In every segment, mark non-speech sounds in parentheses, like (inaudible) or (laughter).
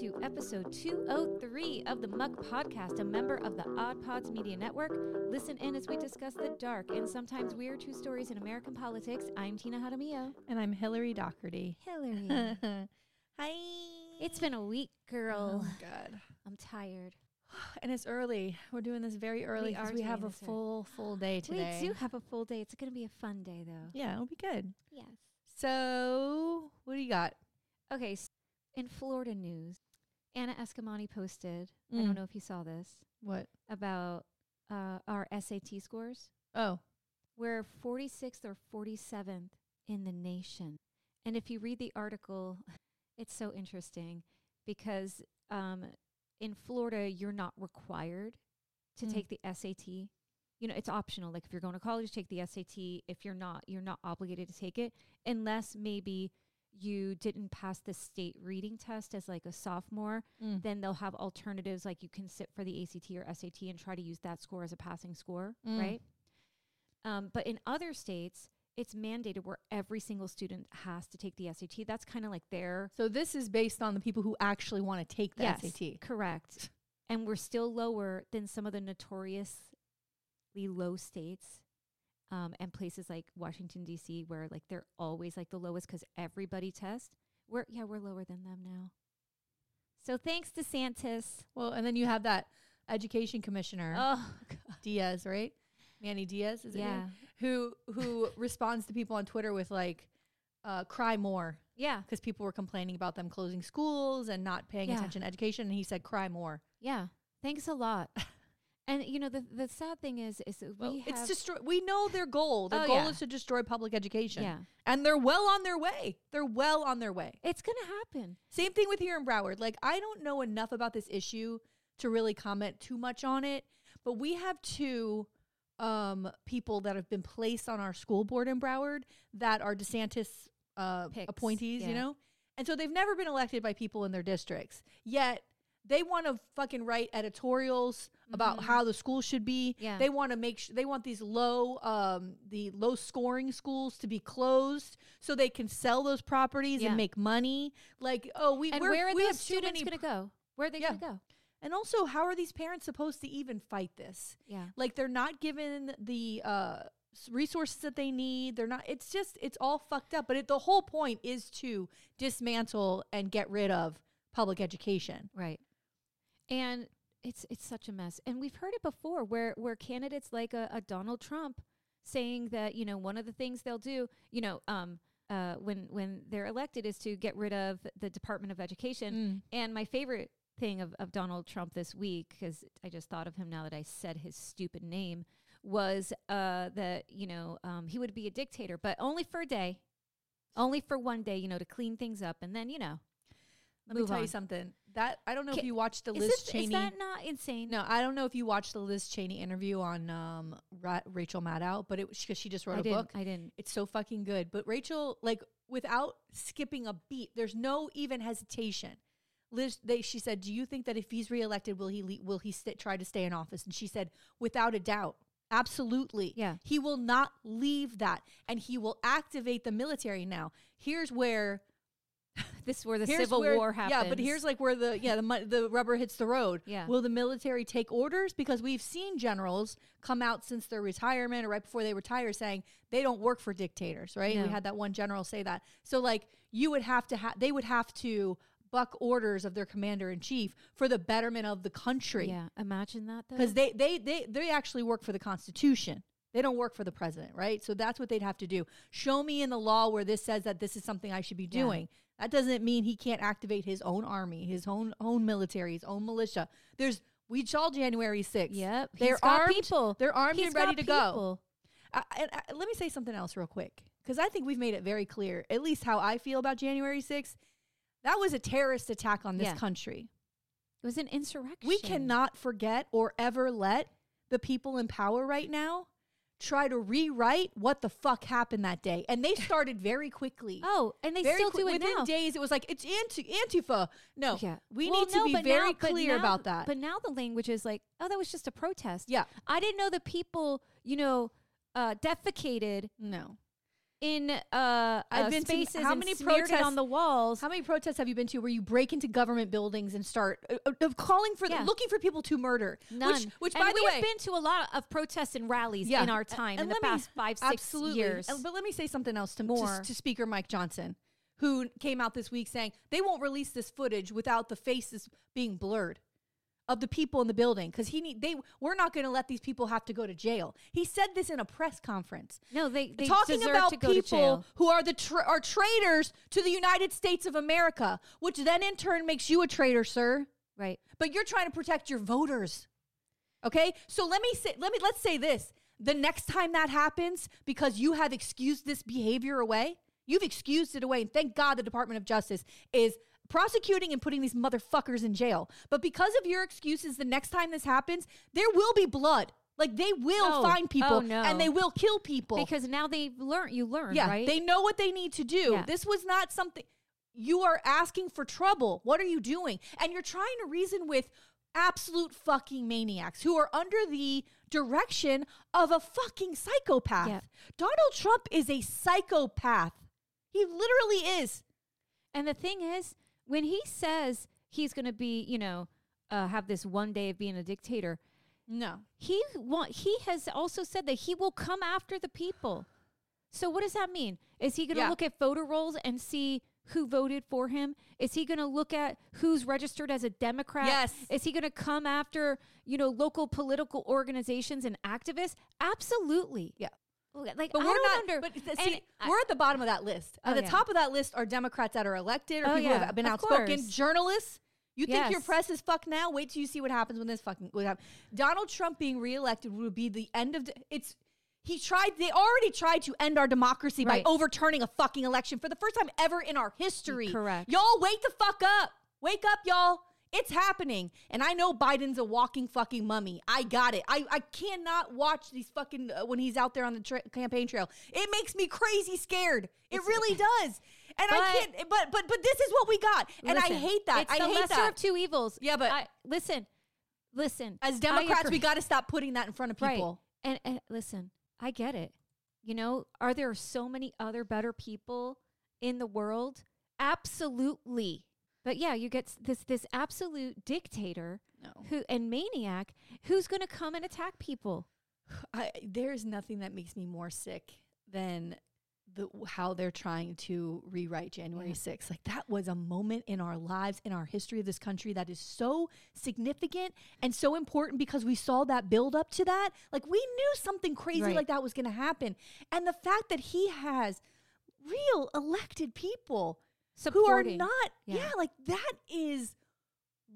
to episode 203 of the Muck Podcast, a member of the Odd Pods Media Network. Listen in as we discuss the dark and sometimes weird true stories in American politics. I'm Tina Jaramillo. And I'm Hillary Doherty. Hillary. (laughs) Hi. it's been a week, girl. Oh, God. I'm tired. (sighs) And it's early. We're doing this very early because are we, have a this early. full, full day today. We do have a full day. It's going to be a fun day, though. Yeah, it'll be good. Yes. So, what do you got? Okay, s- in Florida news, Anna Eskamani posted, I Mm. don't know if you saw this, What? about uh, our SAT scores. Oh, We're 46th or 47th in the nation. And if you read the article, (laughs) it's so interesting because um, in Florida, you're not required to Mm. take the SAT. You know, it's optional. Like if you're going to college, take the SAT. If you're not, you're not obligated to take it unless maybe you didn't pass the state reading test as like a sophomore Mm. then they'll have alternatives like you can sit for the ACT or SAT and try to use that score as a passing score, Mm. right? Um, but in other states, it's mandated where every single student has to take the SAT. That's kind of like their so this is based on the people who actually want to take the yes, SAT. correct. (laughs) and we're still lower than some of the notoriously low states. Um, and places like Washington D.C., where like they're always like the lowest because everybody tests. We're yeah, we're lower than them now. So thanks, DeSantis. Well, and then you have that education commissioner, Oh, Diaz, right? Manny Diaz, is it? yeah. him? Who who (laughs) responds to people on Twitter with like, uh, "Cry more," Yeah. because people were complaining about them closing schools and not paying Yeah. attention to education, and he said, "Cry more." Yeah. Thanks a lot. (laughs) and you know the the sad thing is is Well, we it's destroy. We know their goal. Their Oh, goal yeah. is to destroy public education. yeah. and they're well on their way. They're well on their way. It's gonna happen. Same thing with here in Broward. Like I don't know enough about this issue to really comment too much on it, but we have two um, people that have been placed on our school board in Broward that are DeSantis uh, Picks, appointees. You know, and so they've never been elected by people in their districts. Yet they want to fucking write editorials about Mhm. how the school should be. Yeah. They want to make sh- they want these low um the low scoring schools to be closed so they can sell those properties Yeah. and make money. Like, oh, we And we're, where are we those students gonna go? Where are they Yeah. gonna go? and also, how are these parents supposed to even fight this? Yeah. Like, they're not given the uh, resources that they need. They're not. It's just it's all fucked up. But it, the whole point is to dismantle and get rid of public education. Right. And it's it's such a mess. And we've heard it before where where candidates like a, a Donald Trump saying that, you know, one of the things they'll do, you know, um uh when when they're elected is to get rid of the Department of Education. And my favorite thing of, of Donald Trump this week, because I just thought of him now that I said his stupid name, was uh, that, you know, um, he would be a dictator, but only for a day, only for one day, you know, to clean things up. And then, you know, Let me tell you something. That I don't know if you watched the Liz this, Cheney. is that not insane? No, I don't know if you watched the Liz Cheney interview on um, Ra- Rachel Maddow, but it was because she just wrote I a didn't. book. I didn't. It's so fucking good. But Rachel, like, without skipping a beat, there's no even hesitation. Liz, they, she said, "Do you think that if he's reelected, will he le- will he st- try to stay in office?" And she said, "Without a doubt, absolutely. Yeah. he will not leave that, and he will activate the military." Now, here's where (laughs) This is where the here's Civil where- War happens. Yeah, but here's like where the yeah the the rubber hits the road. Yeah. Will the military take orders? Because we've seen generals come out since their retirement or right before they retire saying they don't work for dictators. Right. No. We had that one general say that. So like you would have to have they would have to buck orders of their commander in chief for the betterment of the country. yeah. Imagine that though. Because they, they they they actually work for the Constitution. They don't work for the president, right? So that's what they'd have to do. Show me in the law where this says that this is something I should be Yeah. doing. That doesn't mean he can't activate his own army, his own own military, his own militia. There's we saw January 6th. Yep. They're armed. people. They're armed He's and ready to go. people. Uh, and uh, let me say something else real quick because I think we've made it very clear, at least how I feel about January 6th. That was a terrorist attack on this Yeah. country. It was an insurrection. We cannot forget or ever let the people in power right now try to rewrite what the fuck happened that day. And they started very quickly. (laughs) Oh, and they very still qui- do it within now. days. It was like it's anti Antifa. No, Yeah. we Well, need to no, be but very now- but clear now- about that. But now the language is like, oh, that was just a protest. yeah, I didn't know the people, you know, uh, defecated no. In uh, I've uh, been to- spaces how many protests- on the walls. How many protests have you been to where you break into government buildings and start uh, uh, of calling for Yeah. looking for people to murder? None. Which, which by the way we've been to a lot of protests and rallies Yeah. in our time in the let me- past five, six absolutely. years. And- but let me say something else to, More. to to Speaker Mike Johnson, who came out this week saying they won't release this footage without the faces being blurred of the people in the building because he need they we're not going to let these people have to go to jail. He said this in a press conference. no, they, they talking about to go to people who are the tra- are traitors to the United States of America, which then in turn makes you a traitor, sir. Right. But you're trying to protect your voters. Okay? So let me say let me let's say this. The next time that happens because you have excused this behavior away, you've excused it away and thank God the Department of Justice is prosecuting and putting these motherfuckers in jail. But because of your excuses the next time this happens, there will be blood. Like they will Oh, find people oh, no. and they will kill people. Because now they've learned, you learned, Yeah, right? they know what they need to do. Yeah. This was not something you are asking for trouble. What are you doing? And you're trying to reason with absolute fucking maniacs who are under the direction of a fucking psychopath. Yeah. Donald Trump is a psychopath. He literally is. And the thing is, when he says he's going to be, you know, uh, have this one day of being a dictator, No. he want he has also said that he will come after the people. So what does that mean? Is he going to Yeah. look at photo rolls and see who voted for him? Is he going to look at who's registered as a Democrat? Yes. Is he going to come after, you know, local political organizations and activists? Absolutely. Yeah. Like But I we're don't under, but th- see, I- we're at the bottom of that list. At Oh, the yeah. top of that list are Democrats that are elected or Oh, people who have been of outspoken. course. Journalists. You think your press is fucked now? Wait till you see what happens when this fucking would happen. Donald Trump being reelected would be the end of the, it's. He tried. They already tried to end our democracy Right. by overturning a fucking election for the first time ever in our history. Correct. Y'all, wake the fuck up. Wake up, y'all. It's happening. And I know Biden's a walking fucking mummy. I got it. I, I cannot watch these fucking, uh, when he's out there on the tra- campaign trail. It makes me crazy scared. It really does. And I But- can't, but, but, but this is what we got. And I hate that. It's I the hate lesser that. of two evils. Yeah, but- I, listen, listen. As Democrats, agree. we got to stop putting that in front of people. And, and listen, I get it. You know, are there so many other better people in the world? Absolutely. But yeah, you get this this absolute dictator No. who and maniac who's going to come and attack people. I, there is nothing that makes me more sick than the how they're trying to rewrite January Yeah. 6th. Like that was a moment in our lives, in our history of this country that is so significant and so important because we saw that build up to that. Like we knew something crazy Right. like that was going to happen. And the fact that he has real elected people who are not yeah. Yeah. like that is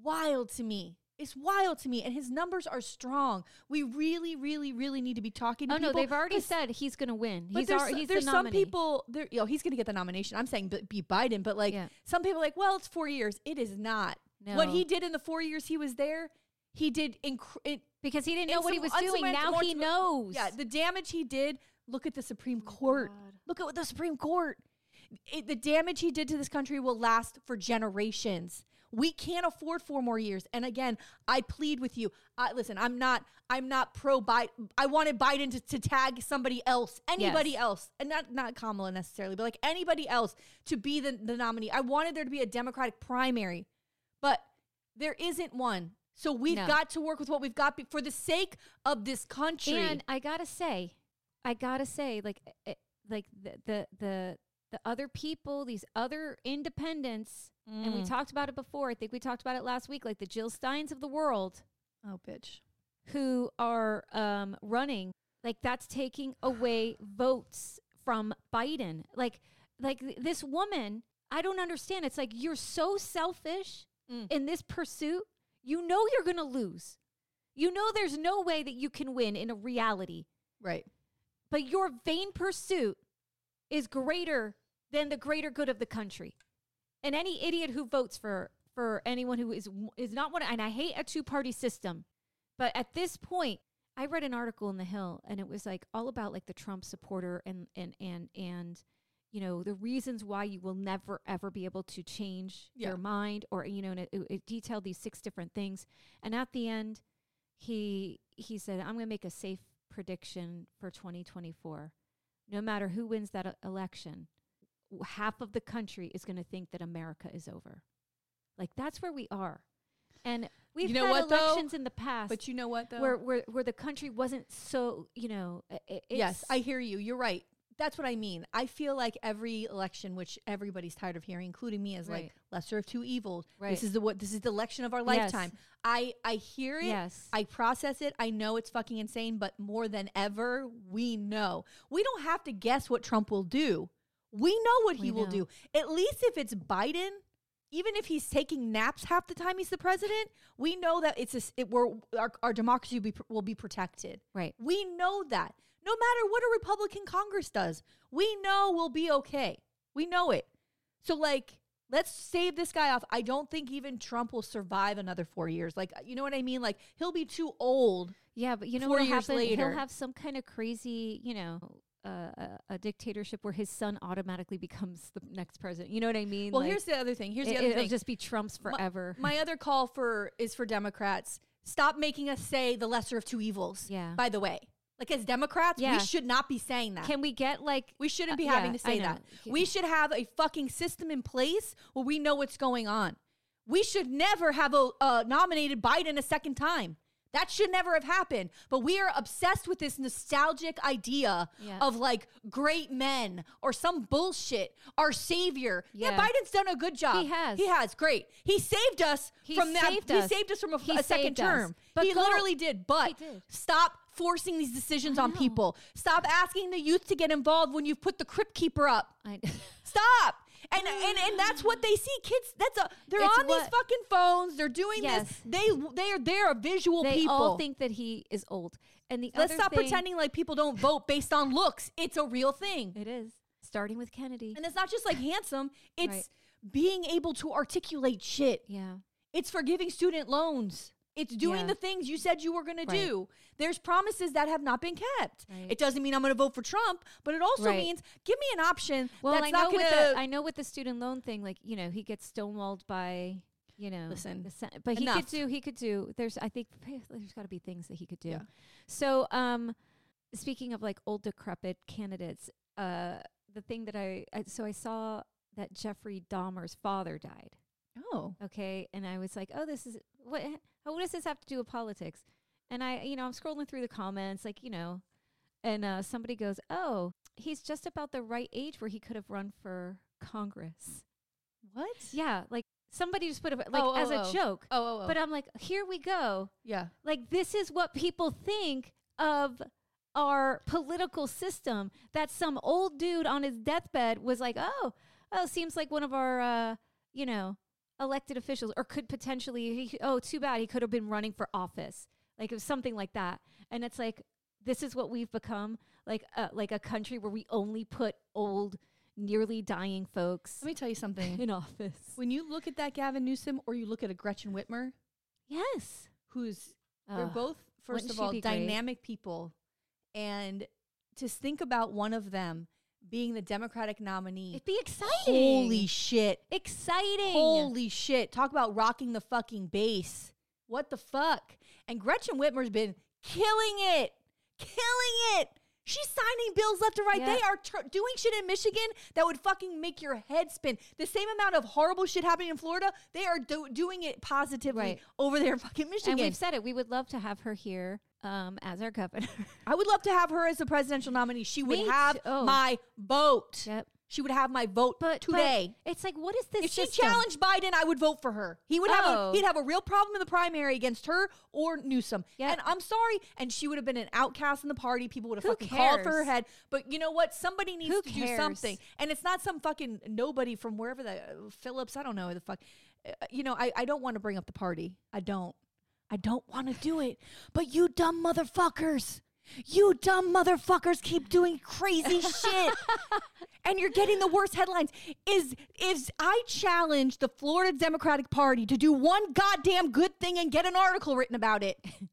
wild to me it's wild to me and his numbers are strong we really really really need to be talking to Oh no, they've already said he's going to win. but He's there's, already he's there's the some people there you know he's gonna get the nomination i'm saying b- beat biden but like Yeah. some people are like well it's four years it is not what he did in the four years he was there he did inc- it, because he didn't know what he was doing. Now he knows. yeah the damage he did look at the supreme oh court God. Look at what the Supreme Court. It, the damage he did to this country will last for generations. We can't afford four more years. And again, I plead with you. I, listen, I'm not. I'm not pro Biden. I wanted Biden to, to tag somebody else, anybody Yes. else, and not not Kamala necessarily, but like anybody else to be the, the nominee. I wanted there to be a Democratic primary, but there isn't one. So we've No. got to work with what we've got be- for the sake of this country. And I gotta say, I gotta say, like, eh, like the the the the other people, these other independents, and we Mm. talked about it before. I think we talked about it last week, like the Jill Steins of the world, oh, bitch. who are um, running. Like that's taking away votes from Biden. Like, like th- this woman, I don't understand. It's like you're so selfish Mm. in this pursuit. You know you're gonna lose. You know there's no way that you can win in a reality Right. but your vain pursuit is greater than the greater good of the country. And any idiot who votes for for anyone who is is not one and I hate a two-party system. But at this point, I read an article in the Hill and it was like all about like the Trump supporter and and and and you know the reasons why you will never ever be able to change Yeah. your mind or you know and it, it- detailed these six different things and at the end he he said i'm going to make a safe prediction for 2024 no matter who wins that election, half of the country is going to think that America is over. Like that's where we are. And we've know had what, though? elections in the past But you know what though? where, where where the country wasn't so, you know, yes, I hear you. You're right. That's what I mean. I feel like every election, which everybody's tired of hearing, including me, is Right. like lesser of two evils. Right. This is the what. This is the election of our Yes. lifetime. I I hear it. yes. I process it. I know it's fucking insane, but more than ever, we know. We don't have to guess what Trump will do. We know what he We will do. At least if it's Biden, even if he's taking naps half the time he's the president, we know that it's a, it, we're, our, our democracy will be, will be protected. right. We know that. No matter what a Republican Congress does, we know we'll be okay. We know it. So, like, let's save this guy off. I don't think even Trump will survive another four years. Like, you know what I mean? Like, he'll be too old. Yeah, but you know what years happen? later. He'll have some kind of crazy, you know, a, a dictatorship where his son automatically becomes the next president. You know what I mean? Well, Like, here's the other thing. Here's it, the other thing it'll just be Trump's forever. My other call for is for Democrats. Stop making us say the lesser of two evils. Yeah. By the way, like as Democrats, Yeah. we should not be saying that. Can we get like We shouldn't Uh, be yeah, having to say that. Yeah. We should have a fucking system in place where we know what's going on. We should never have a, uh, nominated Biden a second time. That should never have happened. But we are obsessed with this nostalgic idea Yeah. of like great men or some bullshit. Our savior. Yeah. Yeah. Biden's done a good job. He has. He has. Great. He saved us He from that. saved He saved us from a, a second us. term. But he go- literally did. But did. stop forcing these decisions on people. Stop asking the youth to get involved when you've put the crypt keeper up. I, Stop. And, and and that's what they see. Kids, that's a they're It's on these fucking phones. They're doing Yes. this. They they are they're visual they people. all think that he is old. And the Let's stop thing- pretending like people don't vote based on looks. It's a real thing. It is starting with Kennedy. And it's not just like handsome. It's Right. being able to articulate shit. yeah. It's forgiving student loans. It's doing Yeah. the things you said you were going Right. to do. There's promises that have not been kept. Right. It doesn't mean I'm going to vote for Trump, but it also Right. means give me an option Well, that's I know with the I know with the student loan thing, like you know, he gets stonewalled by you know, Listen, the sen- but he could do he could do. There's I think (laughs) there's got to be things that he could do. Yeah. So, um, speaking of like old decrepit candidates, uh, the thing that I, I so I saw that Jeffrey Dahmer's father died. Oh. Okay, and I was like, oh, this is what? What does this have to do with politics? And I, you know, I'm scrolling through the comments, like you know, and uh, somebody goes, oh, he's just about the right age where he could have run for Congress. What? Yeah, like somebody just put it like Oh, as oh, a oh. joke. Oh, oh, oh. But I'm like, here we go. yeah. Like this is what people think of our political system. That some old dude on his deathbed was like, oh, oh, seems like one of our, uh, you know, elected officials, or could potentially. He, oh, too bad he could have been running for office. Like it was something like that. And it's like this is what we've become, like uh, like a country where we only put old, nearly dying folks Let me tell you something. (laughs) in office. when you look at that Gavin Newsom or you look at a Gretchen Whitmer, Yes. who's they're both first of all be great? dynamic people and to think about one of them being the Democratic nominee. It'd be exciting. Holy shit. exciting. Holy shit. Talk about rocking the fucking base. What the fuck? And Gretchen Whitmer's been killing it. Killing it. She's signing bills left and right. Yeah. They are tr- doing shit in Michigan that would fucking make your head spin. The same amount of horrible shit happening in Florida, they are do- doing it positively Right. over there in fucking Michigan. And we've said it. We would love to have her here um, as our governor. (laughs) I would love to have her as a presidential nominee. She would Me have too. Oh. my vote. yep. She would have my vote But today. but it's like, what is this? if she system? challenged Biden, I would vote for her. He would have Oh. a he'd have a real problem in the primary against her or Newsom. Yep. And I'm sorry, and she would have been an outcast in the party. People would have Who fucking called for her cares? head. But you know what? Somebody needs Who to do cares? something. And it's not some fucking nobody from wherever the uh, Phillips. I don't know who the fuck. Uh, you know, I, I don't want to bring up the party. I don't. I don't want to do it. But you dumb motherfuckers. You dumb motherfuckers keep doing crazy shit. (laughs) and you're getting the worst headlines. Is is I challenge the Florida Democratic Party to do one goddamn good thing and get an article written about it. (laughs)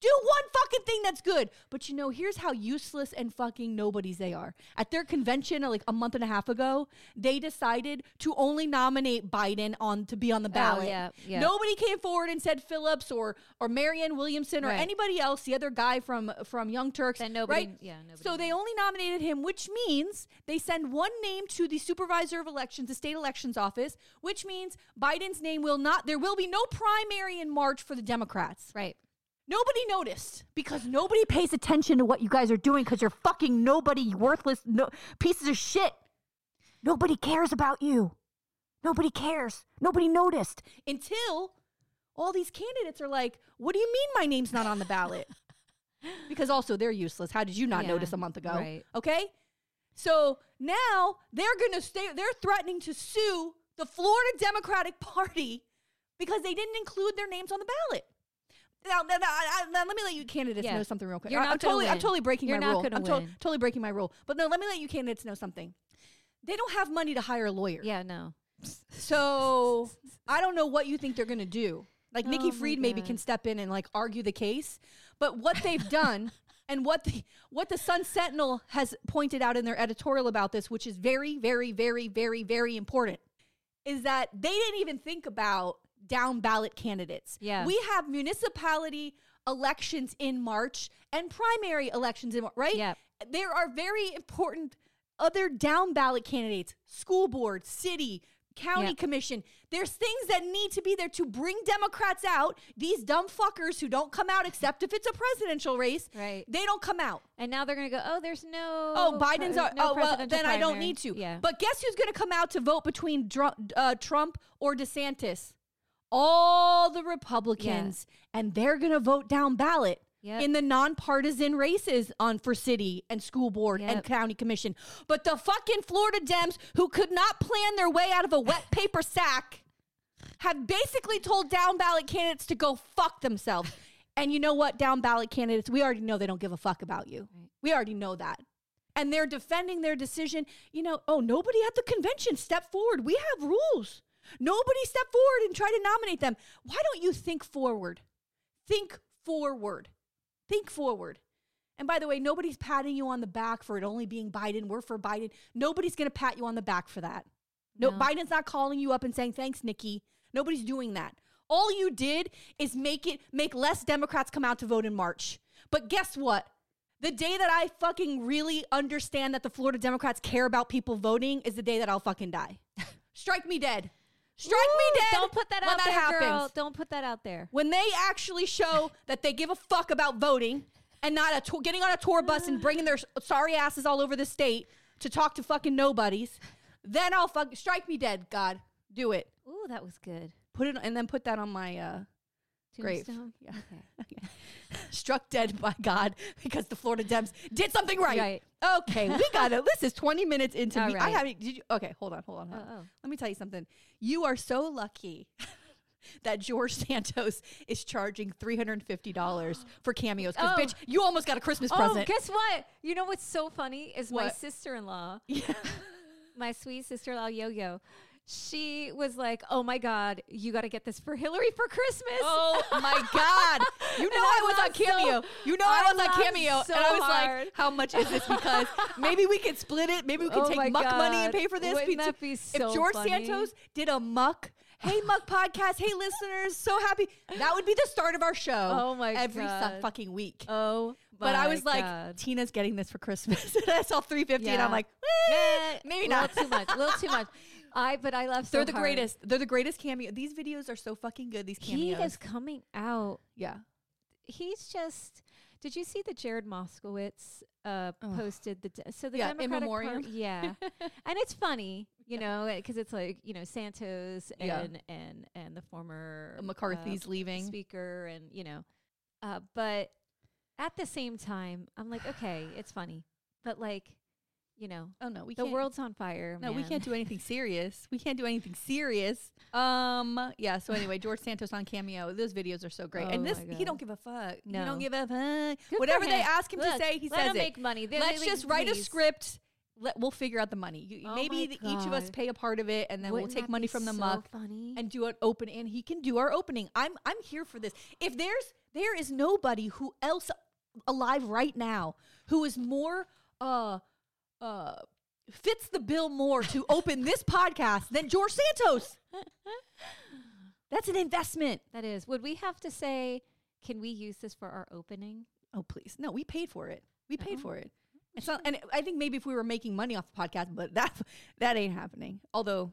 Do one fucking thing that's good. But you know, here's how useless and fucking nobodies they are. At their convention, like a month and a half ago, they decided to only nominate Biden on to be on the oh, ballot. Oh, yeah, yeah. Nobody came forward and said Phillips or or Marianne Williamson or Right. anybody else, the other guy from from Young Turks. Then nobody- right? yeah, nobody So they only nominated him, which means they send one name to the supervisor of elections, the state elections office, which means Biden's name will not. There will be no primary in March for the Democrats. Right. Nobody noticed. because nobody pays attention to what you guys are doing because you're fucking nobody, worthless no, pieces of shit. Nobody cares about you. Nobody cares. Nobody noticed. until all these candidates are like, "What do you mean my name's not on the ballot?" (laughs) because also they're useless. How did you not Yeah, notice a month ago? right. Okay? So now they're going to stay they're threatening to sue the Florida Democratic Party because they didn't include their names on the ballot. Now, now, now, now let me let you candidates Yeah. know something real quick. You're I- not I'm totally, I'm totally breaking You're my not rule. I'm to- win. totally breaking my rule. But no, let me let you candidates know something. They don't have money to hire a lawyer. Yeah, no. So I don't know what you think they're going to do. Like Oh Nikki my Fried maybe can step in and like argue the case, but what they've (laughs) done and what the what the Sun Sentinel has pointed out in their editorial about this, which is very, very, very, very, very important, is that they didn't even think about down ballot candidates. Yeah. we have municipality elections in March and primary elections in March, right. Yep. there are very important other down ballot candidates, school board, city, county Yep. commission. There's things that need to be there to bring Democrats out. These dumb fuckers who don't come out except if it's a presidential race. Right. They don't come out. And now they're going to go, oh, there's no. Oh, Biden's. pre- are, no oh, well, then I don't need to. Yeah. But guess who's going to come out to vote between Dru- uh, Trump or DeSantis? All the Republicans, and they're going to vote down ballot Yep. in the nonpartisan races on for city and school board and county commission. But the fucking Florida Dems who could not plan their way out of a wet (laughs) paper sack have basically told down ballot candidates to go fuck themselves. And you know what, down ballot candidates, we already know they don't give a fuck about you. Right. We already know that. And they're defending their decision. You know, oh, nobody at the convention stepped forward. We have rules. Nobody stepped forward and tried to nominate them. Why don't you think forward? Think forward. Think forward. And by the way, nobody's patting you on the back for it only being Biden. We're for Biden. Nobody's going to pat you on the back for that. No, No. Biden's not calling you up and saying, thanks, Nikki. Nobody's doing that. All you did is make it make less Democrats come out to vote in March. But guess what? The day that I fucking really understand that the Florida Democrats care about people voting is the day that I'll fucking die. (laughs) Strike me dead. Strike me dead. Don't put that out that there, happens. girl. Don't put that out there. When they actually show that they give a fuck about voting and not a tour, getting on a tour bus and bringing their sorry asses all over the state to talk to fucking nobodies, then I'll fuck strike me dead. God, do it. Ooh, that was good. Put it and then put that on my uh, Grave. Yeah. Okay. (laughs) struck dead by God because the Florida Dems did something right. Right. Okay, we got it. This is 20 minutes into All me. I haven't. Did you? Okay, hold on, hold on. Hold on. Oh, oh. Let me tell you something. You are so lucky (laughs) that George Santos is charging $350 (gasps) for cameos. Because, Oh. bitch, you almost got a Christmas Oh, present. guess what? You know what's so funny is my sister-in-law, yeah. (laughs) my sweet sister-in-law Yo-Yo. She was like, "Oh my god, you got to get this for Hillary for Christmas." Oh (laughs) my God! You know I, I was on laughed so- Cameo. you know I, I was on Cameo, so and I was hard. like, "How much is this?" Because (laughs) maybe we could split it. Maybe we could Oh take Muck money and pay for this. Wouldn't Pizza- that be so if George funny? Santos did a Muck, hey (sighs) Muck podcast, hey listeners, so happy. That would be the start of our show. Oh my every su- God. fucking week. Oh, but I was like, Tina's getting this for Christmas. (laughs) and I saw 350 and I'm like, Eh, maybe little not. too much. A little too much. I but I love. They're the hard. greatest. They're the greatest cameo. These videos are so fucking good. These cameos. He is coming out. yeah. He's just. Did you see that Jared Moskowitz uh, posted the de- so the Yeah, Democratic. Party- (laughs) yeah, and it's funny, you know, because it's like you know Santos and Yeah. and and the former uh, McCarthy's leaving. speaker, and you know, uh, but at the same time, I'm like, okay, it's funny, but like, you know, Oh no, we the can't. world's on fire. No, we can't do anything (laughs) serious. We can't do anything serious. Um, yeah. So anyway, (laughs) George Santos on Cameo. Those videos are so great, and Oh this he don't give a fuck. No, He don't give a fuck. Good Whatever they ask him to say, he says it. make money. They're Let's just write a script. let we'll figure out the money. You, Oh maybe the, each of us pay a part of it, and then Wouldn't we'll take money from the so muck funny? and do an open. And he can do our opening. I'm I'm here for this. If there's there is nobody who else alive right now who is more uh uh fits the bill more to open this podcast than George Santos. That's an investment. that is. Would we have to say, can we use this for our opening? Oh please, no, we paid for it. We paid Oh. for it. It's not, and I think maybe if we were making money off the podcast, but that that ain't happening. Although,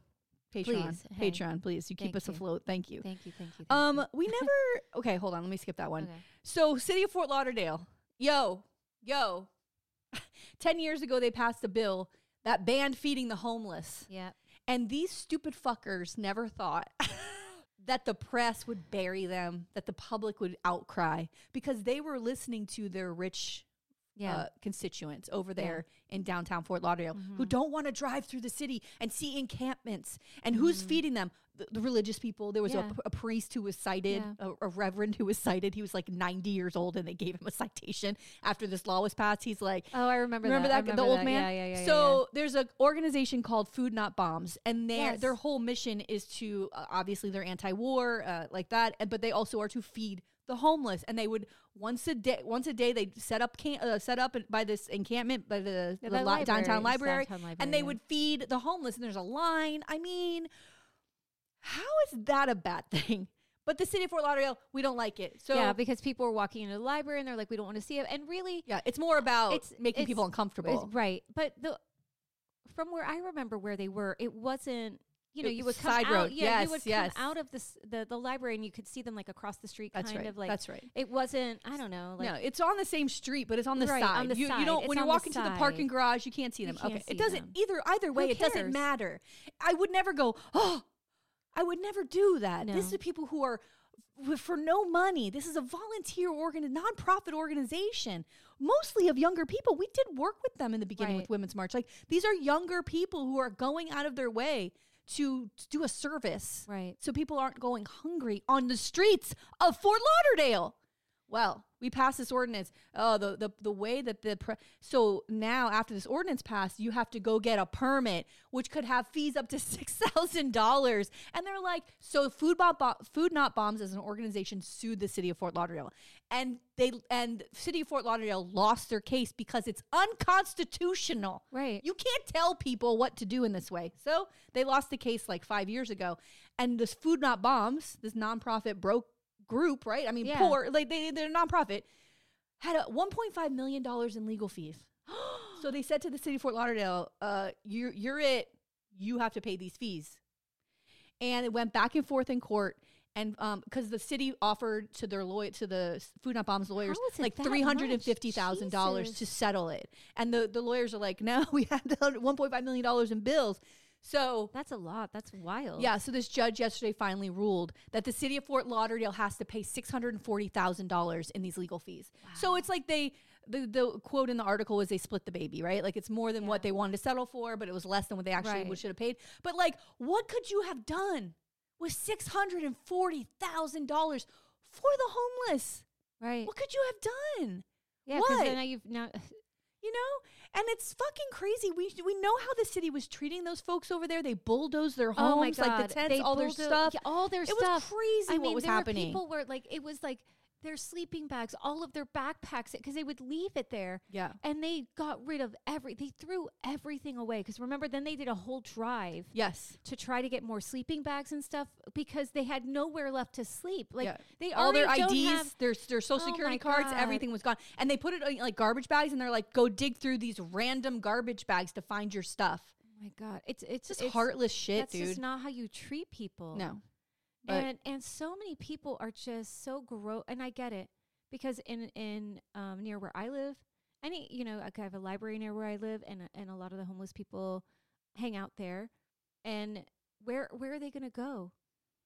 Patreon, Please, hey. Patreon, please, you keep us you. afloat. Thank you. Thank you, thank you. Thank Um, you. we (laughs) never. Okay, hold on. Let me skip that one. Okay. So, City of Fort Lauderdale, yo, yo. (laughs) Ten years ago, they passed a bill that banned feeding the homeless, Yeah. and these stupid fuckers never thought. (laughs) That the press would bury them, that the public would outcry because they were listening to their rich Yeah. uh, constituents over there in downtown Fort Lauderdale who Mm-hmm. don't want to drive through the city and see encampments. And who's feeding them? The, the religious people. There was a Mm-hmm. Yeah. p- a, priest who was cited, Yeah. a, a reverend who was cited. He was like 90 years old and they gave him a citation after this law was passed. He's like, oh, I remember. Remember that. that, I the old that. man? Yeah, yeah, yeah. yeah, so there's an organization called Food Not Bombs, and their Yes. their whole mission is to uh, obviously they're anti-war, uh, like that, and- but they also are to feed the homeless, and they would once a day once a day they set up can uh, set up by this encampment by the, Yeah, the that li- downtown library, library, and they would feed the homeless, and there's a line. I mean, how is that a bad (laughs) thing? But the city of Fort Lauderdale, we don't like it. So yeah, because people are walking into the library and they're like, we don't want to see it. And really, yeah, it's more about It's- making it's- people uncomfortable. right. But the from where I remember where they were, it wasn't. You know, you would come side out. road. Yeah, Yes, you would yes. come out of the, the the library and you could see them like across the street, That's kind right. of like. That's right. It wasn't. I don't know. Like no, it's on the same street, but it's on the Right, side. on the you, you don't It's when you're on the walking to the parking garage, you can't see them. can't okay, see it doesn't them. either. Either way, it doesn't matter. I would never go. Oh, I would never do that. This is people who are for no money. This is a volunteer organ, nonprofit organization, mostly of younger people. We did work with them in the beginning with Women's March. Like these are younger people who are going out of their way to, to do a service right. so people aren't going hungry on the streets of Fort Lauderdale. Well, we passed this ordinance. Oh, the the, the way that the pre- so now after this ordinance passed, you have to go get a permit, which could have fees up to (laughs) six thousand dollars. And they're like, so food Bo- Bo- food not bombs as an organization sued the city of Fort Lauderdale, and they and city of Fort Lauderdale lost their case because it's unconstitutional. Right. You can't tell people what to do in this way. So they lost the case like five years ago. And this Food Not Bombs, this nonprofit broke group, right? I mean, Yeah. poor, like they, they're a nonprofit, had a $1.5 million in legal fees. (gasps) so they said to the city of Fort Lauderdale, uh, you're, you're it. You have to pay these fees. And it went back and forth in court. And because the city offered to their lawyer, to the Food Not Bombs lawyers, like three hundred and fifty thousand dollars to settle it, and the the lawyers are like, no, (laughs) we had one point five million dollars in bills. So That's a lot. That's wild. yeah, so this judge yesterday finally ruled that the city of Fort Lauderdale has to pay six hundred and forty thousand dollars in these legal fees. So it's like they the the quote in the article was they split the baby, right? Like it's more than what they wanted to settle for, but it was less than what they actually Right. should have paid. But like, what could you have done with six hundred and forty thousand dollars for the homeless? Right. What could you have done? Yeah. Because now you've now. (laughs) You know, and it's fucking crazy. We we know how the city was treating those folks over there. They bulldozed their homes, oh my god. like the tents, all their stuff. yeah, all their it stuff. was crazy I what mean, was happening. were people where like it was like their sleeping bags, all of their backpacks, because they would leave it there. yeah, And they got rid of every. They threw everything away. Because remember, then they did a whole drive yes. to try to get more sleeping bags and stuff because they had nowhere left to sleep. Like Yeah. they all their IDs, have- their their social Oh security cards, God. everything was gone, and they put it in like garbage bags, and they're like, "Go dig through these random garbage bags to find your stuff." oh my god, it's it's Just it's, heartless shit, That's dude. just not how you treat people. no, but- and and so many people are just so gross. And I get it because in in um, near where I live, any you know I have a library near where I live, and a- and a lot of the homeless people hang out there. And where where are they going to go?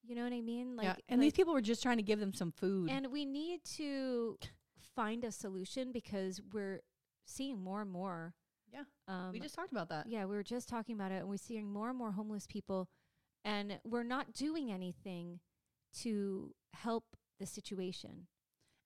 You know what I mean? Like yeah. And these people were just trying to give them some food. And we need to find a solution because we're seeing more and more. Yeah, Um, we just talked about that. yeah, we were just talking about it, and we're seeing more and more homeless people, and we're not doing anything to help the situation.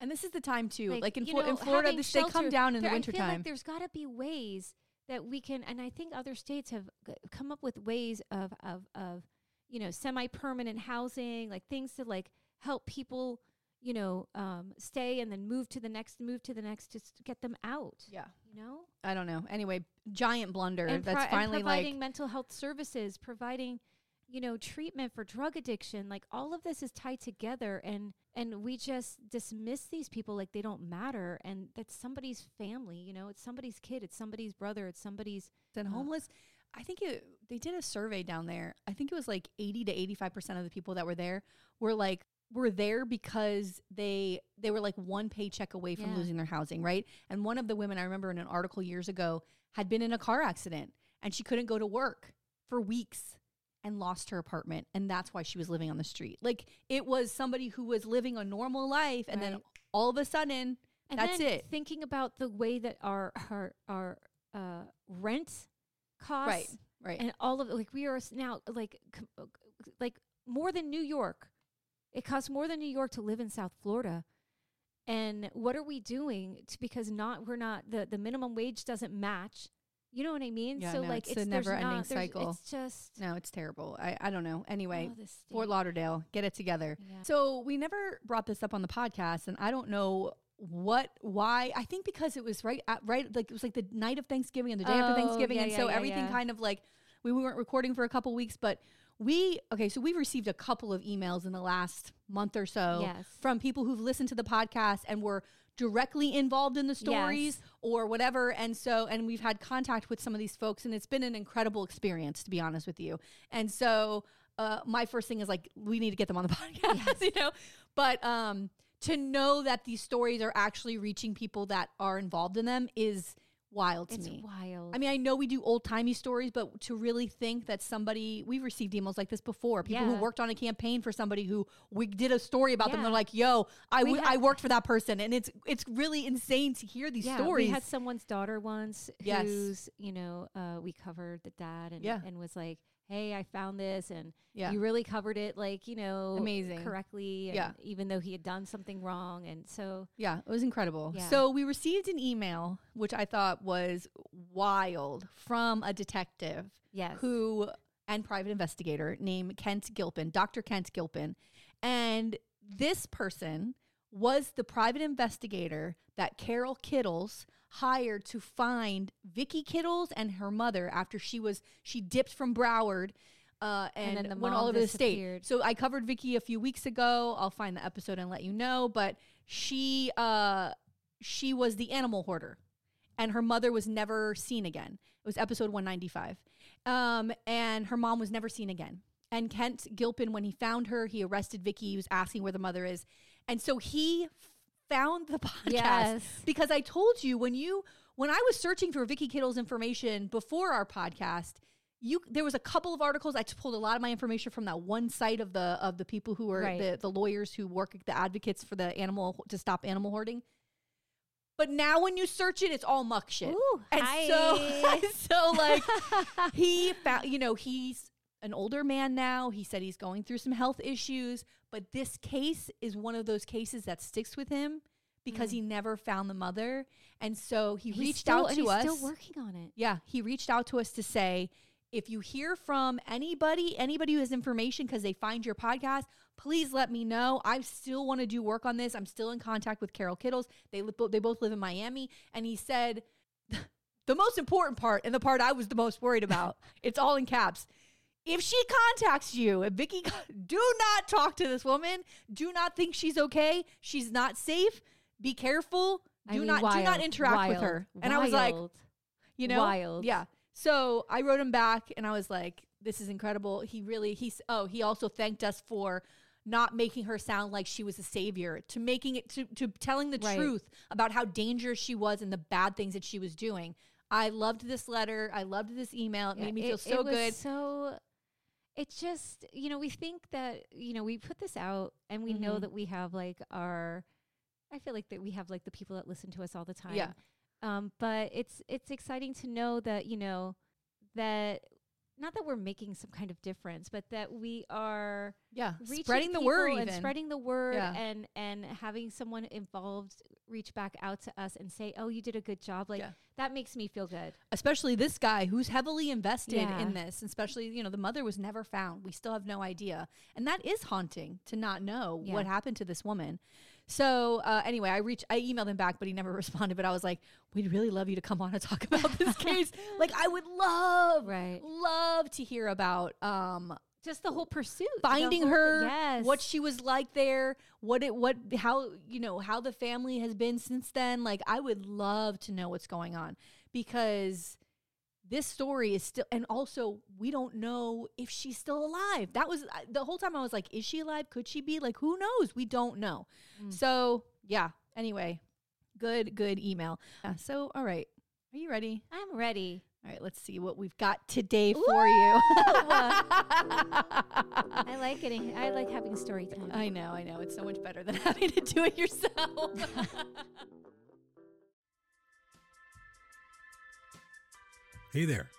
And this is the time too. Like, in, you Flor- in Florida, this, they come down in the wintertime. feel like there's got to be ways that we can and I think other states have g- come up with ways of of of you know semi-permanent housing, like things to like help people, you know, um, stay and then move to the next, move to the next, just to get them out. Yeah. You know, I don't know. Anyway, giant blunder. That's pro- and finally providing like mental health services, providing, you know, treatment for drug addiction. Like all of this is tied together, and and we just dismiss these people like they don't matter, and that's somebody's family. You know, it's somebody's kid, it's somebody's brother, it's somebody's. and Uh, homeless. I think it, they did a survey down there. I think it was like 80 to 85% of the people that were there were like were there because they they were like one paycheck away from Yeah. losing their housing, right? And one of the women I remember in an article years ago had been in a car accident and she couldn't go to work for weeks and lost her apartment and that's why she was living on the street. Like it was somebody who was living a normal life and then all of a sudden And That's then it. Thinking about the way that our our our uh, rent costs, right, right. and all of like we are now like like more than New York. It costs more than New York to live in South Florida. And what are we doing to, because not we're not the the minimum wage doesn't match. You know what I mean? Yeah, so no, like it's a it's, there's never-ending not- cycle. It's just no, it's terrible. I, I don't know. Anyway, oh, Fort. Lauderdale, get it together. Yeah. So we never brought this up on the podcast, and I don't know what, why. I think because it was right, at, right, like it was like the night of Thanksgiving and the day after Oh, Thanksgiving, yeah, and so everything kind of like we, we weren't recording for a couple weeks, but we okay. So we've received a couple of emails in the last month or so Yes. from people who've listened to the podcast and were directly involved in the stories Yes. or whatever. And so and we've had contact with some of these folks and it's been an incredible experience to be honest with you. And so uh, my first thing is like we need to get them on the (laughs) podcast you know? But um to know that these stories are actually reaching people that are involved in them is wild to It's me wild. I mean, I know we do old timey stories, but to really think that somebody we've received emails like this before, people who worked on a campaign for somebody who we did a story about them. Yeah. They're like, "Yo, I had- I worked for that person," and it's it's really insane to hear these yeah, stories. We had someone's daughter once Yes. who's, you know, uh, we covered the dad and, Yeah. and was like, hey, I found this. And yeah, you really covered it, like, you know, Amazing. correctly. Yeah. Even though he had done something wrong. And so, yeah, it was incredible. Yeah. So we received an email, which I thought was wild, from a detective yes. who and private investigator named Kent Gilpin, Dr. Kent Gilpin. And this person was the private investigator that Carol Kittles hired to find Vicky Kittles and her mother after she was she dipped from Broward uh, and, And the went all over the state. So I covered Vicky a few weeks ago. I'll find the episode and let you know. But she uh, she was the animal hoarder and her mother was never seen again. It was episode 195. Um, and her mom was never seen again. And Kent Gilpin, when he found her, he arrested Vicky. He was asking where the mother is. And so he found the (laughs) podcast Yes. because I told you when you when I was searching for Vicky Kittle's information before our podcast, you there was a couple of articles. I just pulled a lot of my information from that one site of the of the people who are Right. the the lawyers who work the advocates for the animal to stop animal hoarding. But now when you search it, it's all muck shit. Ooh, and hi. so (laughs) (laughs) so like he found you know he's an older man now he said he's going through some health issues but this case is one of those cases that sticks with him because he mm. never found the mother. And so he He's reached still- out and to he's us still working on it. yeah he reached out to us to say if you hear from anybody anybody who has information because they find your podcast please let me know. I still want to do work on this. I'm still in contact with carol kittles. They, li- they both live in miami. And he said (laughs) the most important part and the part I was the most worried about, (laughs) it's all in caps. If she contacts you, if Vicky, (laughs) do not talk to this woman. Do not think she's okay. She's not safe. Be careful. I Do mean, not do not wild, interact with her. And I was like, you know, wild. yeah. So I wrote him back, and I was like, "This is incredible." He really, he's. Oh, he also thanked us for not making her sound like she was a savior, to making it to to telling the Right. truth about how dangerous she was and the bad things that she was doing. I loved this letter. I loved this email. It Yeah, made me it- feel so it was good. So it's just you know we think that you know we put this out and we know Mhm. that we have like our. I feel like that we have like the people that listen to us all the time. Yeah. Um, but it's it's exciting to know that you know that not that we're making some kind of difference, but that we are Yeah. reaching Spreading the word and even. spreading the word Yeah. and and having someone involved reach back out to us and say, "Oh, you did a good job." Like Yeah. that makes me feel good. especially this guy who's heavily invested Yeah. in this especially you know the mother was never found we still have no idea and that is haunting to not know what happened to this woman so uh, anyway i reached i emailed him back but he never (laughs) responded but i was like we'd really love you to come on and talk about this (laughs) case like i would love Right. love to hear about um Just the whole pursuit, finding whole- her Yes. what she was like there what it what how you know how the family has been since then like i would love to know what's going on because this story is still and also we don't know if she's still alive that was the whole time i was like is she alive could she be like who knows we don't know Mm. so yeah anyway good good email yeah, so all right are you ready I'm ready. all right let's see what we've got today for you (laughs) I like getting. I like having story time. I know, I know. It's so much better than (laughs) having to do it yourself. (laughs) Hey there,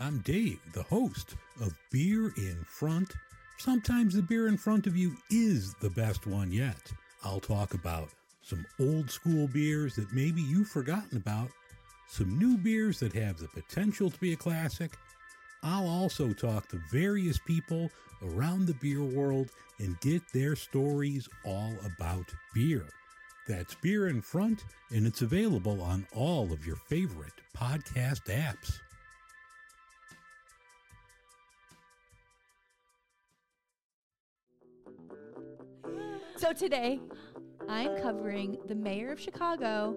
I'm Dave, the host of Beer in Front. Sometimes the beer in front of you is the best one yet. I'll talk about some old school beers that maybe you've forgotten about, some new beers that have the potential to be a classic. I'll also talk to various people around the beer world and get their stories all about beer. That's Beer in Front, and it's available on all of your favorite podcast apps. So today, I'm covering the mayor of Chicago,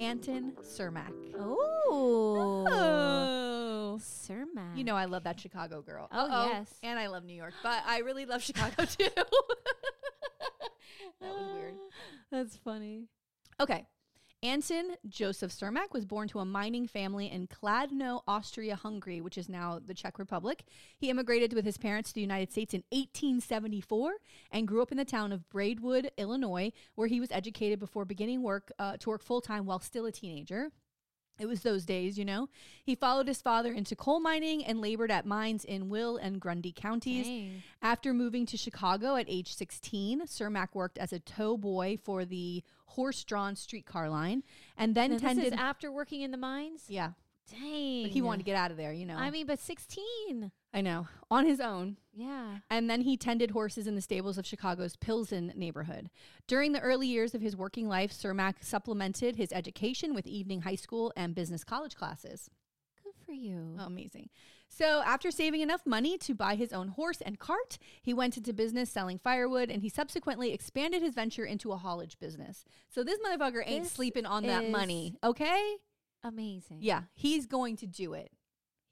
Anton Cermak. Oh, Oh. Sir You know I love that Chicago girl. Oh, Uh-oh. yes. And I love New York, but I really love Chicago (laughs) too. (laughs) that was weird. That's funny. Okay. Anton Joseph Cermak was born to a mining family in Kladno, Austria, Hungary, which is now the Czech Republic. He immigrated with his parents to the United States in 1874 and grew up in the town of Braidwood, Illinois, where he was educated before beginning work uh, to work full time while still a teenager. It was those days, you know. He followed his father into coal mining and labored at mines in Will and Grundy counties. Dang. After moving to Chicago at age 16, Cermak worked as a tow boy for the horse-drawn streetcar line, and then Now, this tended. is after working in the mines. yeah, Dang. but he wanted to get out of there, you know. I mean, but sixteen. I know on his own. Yeah. And then he tended horses in the stables of Chicago's Pilsen neighborhood. During the early years of his working life, Cermak supplemented his education with evening high school and business college classes. Good for you. Oh, amazing. So, after saving enough money to buy his own horse and cart, he went into business selling firewood and he subsequently expanded his venture into a haulage business. So, this motherfucker ain't This sleeping on that money, okay? Amazing. Yeah, he's going to do it.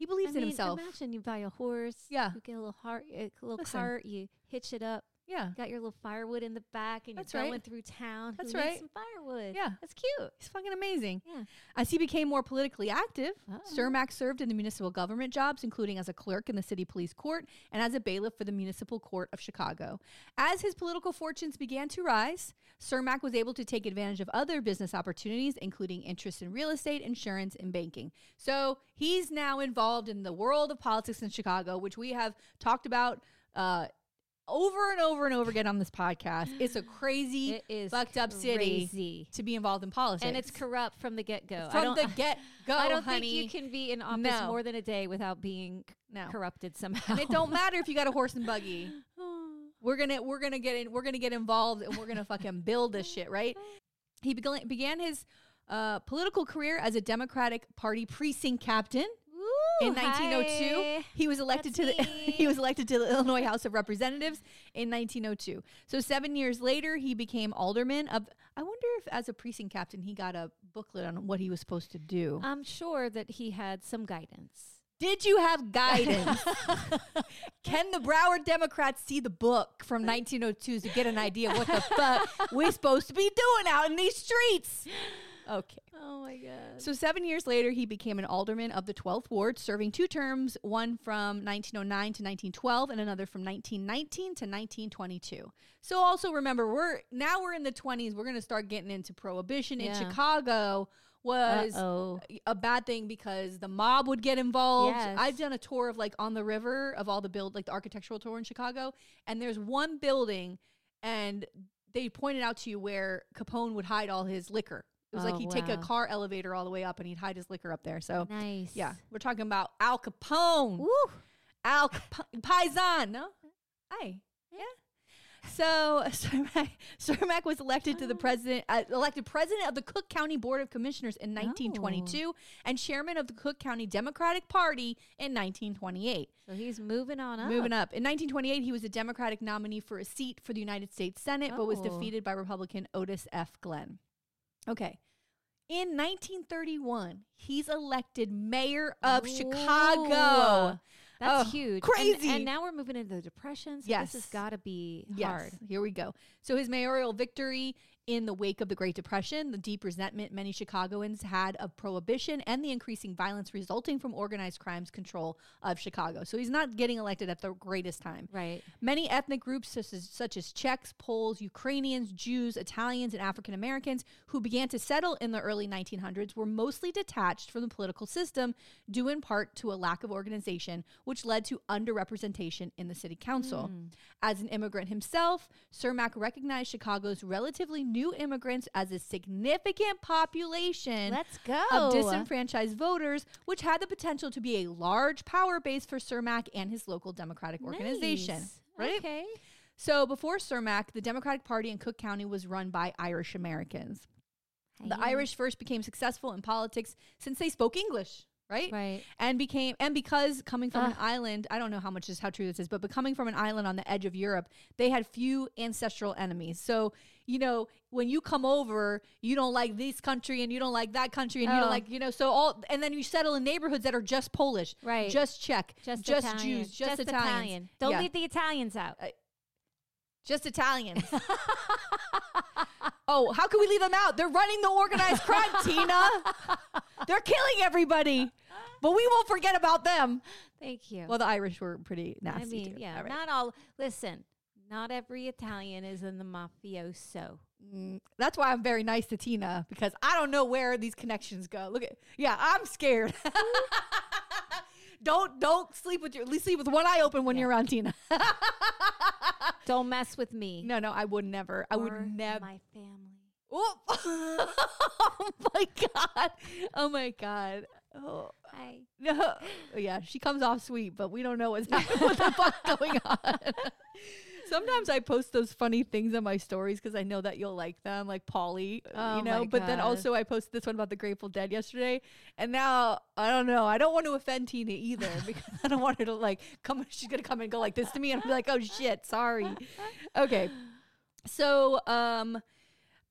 He believes I mean, in himself. Imagine you buy a horse. Yeah. You get a little heart, a little Listen. cart. You hitch it up. Yeah, Got your little firewood in the back, and That's you're right. going through town. That's Who needs right. Some firewood. Yeah. That's cute. he's fucking amazing. Yeah. As he became more politically active, Uh-oh. Cermak served in the municipal government jobs, including as a clerk in the city police court and as a bailiff for the municipal court of Chicago. As his political fortunes began to rise, Cermak was able to take advantage of other business opportunities, including interest in real estate, insurance, and banking. So he's now involved in the world of politics in Chicago, which we have talked about. Uh, over and over and over again on this podcast. It's a crazy, It is fucked up city to be involved in politics. And it's corrupt from the get go. from the (laughs) get go, I don't honey. think you can be in office No. more than a day without being No. corrupted somehow. and it don't matter if you got a horse and buggy. (sighs) We're gonna we're gonna get in. We're gonna get involved, and we're gonna fucking build this shit, right? He began began his uh, political career as a Democratic Party precinct captain. In 1902, hi. Oh he was elected That's to the me. (laughs) he was elected to the Illinois House of Representatives in 1902. So seven years later, he became alderman of. I wonder if, as a precinct captain, he got a booklet on what he was supposed to do. I'm sure that he had some guidance. Did you have (laughs) guidance? Can the Broward Democrats see the book from 1902 to get an idea what the (laughs) fuck we're supposed to be doing out in these streets? Okay. Oh my god. So, seven years later, he became an alderman of the 12th Ward, serving two terms one from 1909 to 1912 and another from 1919 to 1922. So, also remember, we're now we're in the 20s. We're going to start getting into prohibition in Chicago. was oh a bad thing because the mob would get involved. Yes. I've done a tour of like on the river of all the build like the architectural tour in Chicago, and there's one building, and they pointed out to you where Capone would hide all his liquor. It was like Oh, he'd take a car elevator all the way up and he'd hide his liquor up there. So nice. yeah, we're talking about Al Capone. Woo. Al Cap- Paisan, no? Hi. Yeah. So (laughs) Cermak, Cermak was elected to the president, uh, elected president of the Cook County Board of Commissioners in 1922 and chairman of the Cook County Democratic Party in 1928. So he's moving on up. Moving up. In 1928, he was a Democratic nominee for a seat for the United States Senate, but was Oh. defeated by Republican Otis F. Glenn. Okay. In 1931, he's elected mayor of Chicago. That's Oh, huge. And- crazy. And, now we're moving into the depression. So Yes. this has got to be Yes, hard. here we go. So his mayoral victory in the wake of the Great Depression, the deep resentment many Chicagoans had of prohibition, and the increasing violence resulting from organized crime's control of Chicago. So he's not getting elected at the greatest time. Right. Many ethnic groups, such as, such as Czechs, Poles, Ukrainians, Jews, Italians, and African Americans, who began to settle in the early 1900s, were mostly detached from the political system, due in part to a lack of organization, which led to underrepresentation in the city council. Hmm. As an immigrant himself, Cermak recognized Chicago's relatively new immigrants as a significant population Let's go. of disenfranchised voters, which had the potential to be a large power base for Cermak and his local Democratic organization. Nice. Right? Okay. So before Cermak, the Democratic Party in Cook County was run by Irish Americans. The Irish first became successful in politics since they spoke English, right? Right. And became and because coming from an island, I don't know how much is how true this is, but becoming from an island on the edge of Europe, they had few ancestral enemies. So, you know, when you come over, you don't like this country and you don't like that country and you Oh. don't like, you know, so all and then you settle in neighborhoods that are just Polish, Right. just Czech, Just, just Italian. Jews, just, Italians. Italian. Don't Yeah. leave the Italians out. Uh, just Italians. (laughs) oh, how can we leave them out? They're running the organized crime, (laughs) Tina. They're killing everybody. But we won't forget about them. Thank you. Well, the Irish were pretty nasty I mean, too. yeah, All right. not all. Listen, not every Italian is in the mafioso. Mm, that's why I'm very nice to Tina because I don't know where these connections go. Look at yeah, I'm scared. (laughs) don't don't sleep with your at least sleep with one eye open when Yeah. you're around Tina. (laughs) Don't mess with me. no, no, I would never. I would never. My family. (laughs) Oh. my god. Oh my god. Oh Hi. no. Yeah, she comes off sweet, but we don't know what's what the fuck going on. Sometimes I post those funny things on my stories because I know that you'll like them, like Polly, uh, Oh you know. But then also I posted this one about the Grateful Dead yesterday, and now I don't know. I don't want to offend Tina either (laughs) because I don't want her to like come. She's gonna come and go like this to me, and be like, oh shit, sorry. Okay, so um.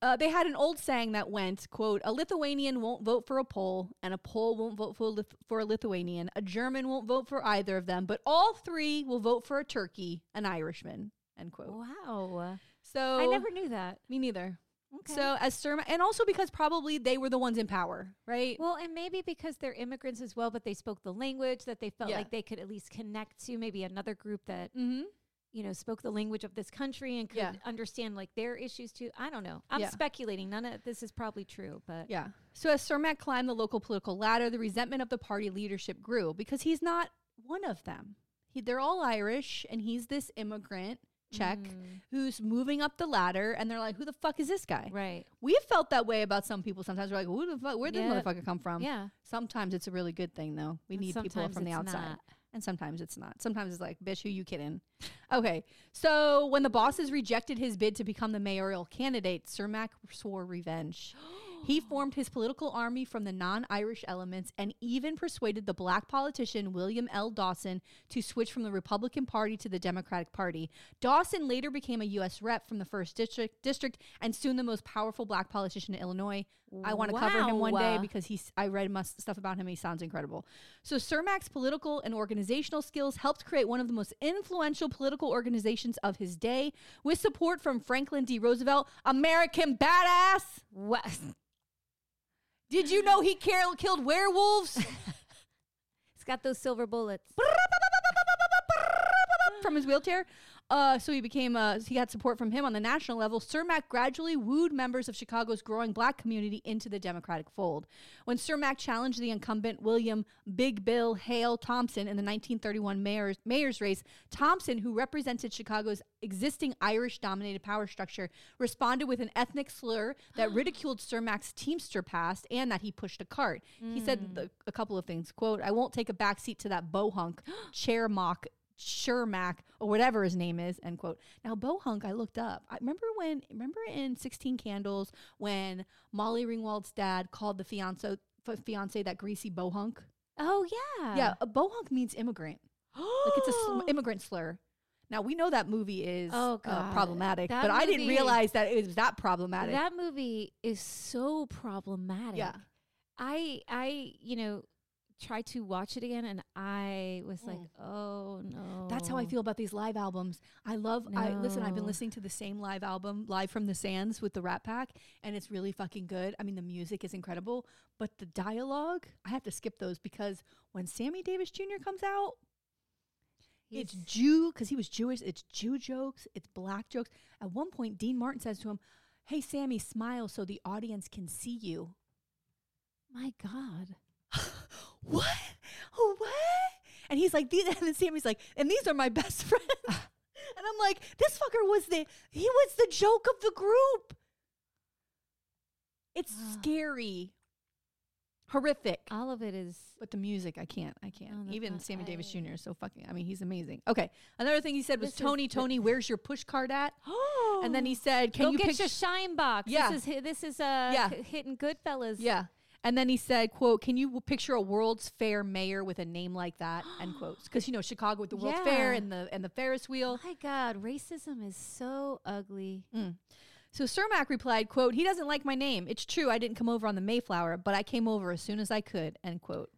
Uh, they had an old saying that went, quote, a Lithuanian won't vote for a Pole, and a Pole won't vote for a, Lith- for a Lithuanian. A German won't vote for either of them, but all three will vote for a Turkey, an Irishman, end quote. Wow. So I never knew that. me neither. Okay. So as Sturm, and also because probably they were the ones in power, right? well, and maybe because they're immigrants as well, but they spoke the language that they felt Yeah. like they could at least connect to. Maybe another group that mm-hmm. you know spoke the language of this country and could Yeah. understand like their issues too. I don't know. I'm Yeah. speculating. None of this is probably true, but Yeah. So as Cermak climbed the local political ladder, the resentment of the party leadership grew because he's not one of them. He, they're all Irish, and he's this immigrant Czech Mm, who's moving up the ladder, and they're like, "Who the fuck is this guy?" right. We've felt that way about some people. Sometimes we're like, "Who the fuck? Where did Yeah. this motherfucker come from?" yeah. Sometimes it's a really good thing, though. We And need people from the outside. not. And sometimes it's not. Sometimes it's like, bitch, who you kidding? Okay. So when the bosses rejected his bid to become the mayoral candidate, Cermak swore revenge. (gasps) (gasps) (gasps) He formed his political army from the non Irish elements and even persuaded the black politician William L. Dawson to switch from the Republican Party to the Democratic Party. Dawson later became a U.S. rep from the 1st District, district and soon the most powerful black politician in Illinois. I want to cover him one day because he's I read mus- stuff about him. He sounds incredible. So Cermak's political and organizational skills helped create one of the most influential political organizations of his day, with support from Franklin D. Roosevelt, American badass. What? Did you know he car- killed werewolves (laughs) It's got those silver bullets. from his wheelchair? Uh, so he became uh, he got support from him on the national level. Cermak gradually wooed members of Chicago's growing black community into the Democratic fold. When Cermak challenged the incumbent William Big Bill Hale Thompson in the 1931 mayor's, mayor's race, Thompson, who represented Chicago's existing Irish-dominated power structure, responded with an ethnic slur that (gasps) ridiculed Cermak's Teamster past and that he pushed a cart. He said the, a couple of things. "Quote: I won't take a backseat to that bohunk, (gasps) chair mock." Shermack or whatever his name is, end quote. Now, Bohunk, I looked up. I remember when, remember in 16 Candles when Molly Ringwald's dad called the fiance, fiance that greasy Bohunk? Oh yeah. Yeah, a Bohunk means immigrant. Oh (gasps) like it's a sl- immigrant slur. Now, we know that movie is Oh, uh, problematic, That but I didn't realize that it was that problematic. That movie is so problematic. yeah. I I you know tried to watch it again and I was like, Mm. oh no. That's how I feel about these live albums. I love. I listen. I've been listening to the same live album, live from the Sands, with the Rat Pack, and it's really fucking good. I mean, the music is incredible, but the dialogue, I have to skip those because when Sammy Davis Jr. comes out, it's Jew because he was Jewish. It's Jew jokes. It's black jokes. At one point, Dean Martin says to him, "Hey, Sammy, smile so the audience can see you." my God. What? Oh, what? And he's like, these, (laughs) and then Sammy's like, and these are my best (laughs) friends. (laughs) and I'm like, this fucker was the, he was the joke of the group. It's Ah. scary, horrific. All of it is but the music, I can't, I can't. Oh, Even not- Sammy Davis Jr. is so fucking, I mean, he's amazing. Okay. Another thing he said was, Tony, Tony, where's your push card at? (gasps) Oh and then he said, can Go you get pick your shine box. Yeah. This is hi- this is uh Yeah. hitting Goodfellas. Yeah. And then he said, "quote Can you picture a World's Fair mayor with a name like that?" End quotes. (gasps) Because you know Chicago with the World's Fair and the and the Ferris wheel. My God, racism is so ugly. Mm. So Cermak replied, "quote He doesn't like my name. It's true. I didn't come over on the Mayflower, but I came over as soon as I could." End quote.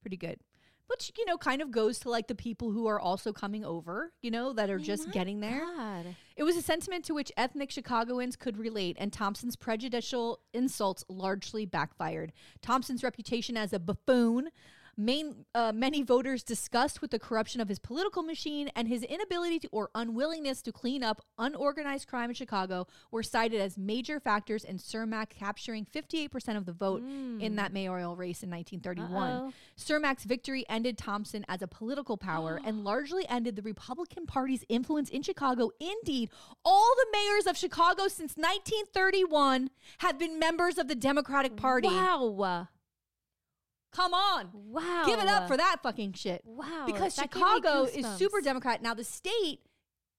Pretty good. Which you know kind of goes to like the people who are also coming over. You know that are oh just getting there. God. It was a sentiment to which ethnic Chicagoans could relate, and Thompson's prejudicial insults largely backfired. Thompson's reputation as a buffoon. Main, uh, many voters disgust with the corruption of his political machine and his inability to, or unwillingness to clean up unorganized crime in Chicago were cited as major factors in Cermak capturing 58% of the vote in that mayoral race in 1931. Uh-oh. Cermak's victory ended Thompson as a political power (gasps) and largely ended the Republican Party's influence in Chicago. Indeed, all the mayors of Chicago since 1931 have been members of the Democratic Party. Wow. Come on. Wow. Give it up for that fucking shit. Wow. Because that Chicago is super. Democrat. Now, the state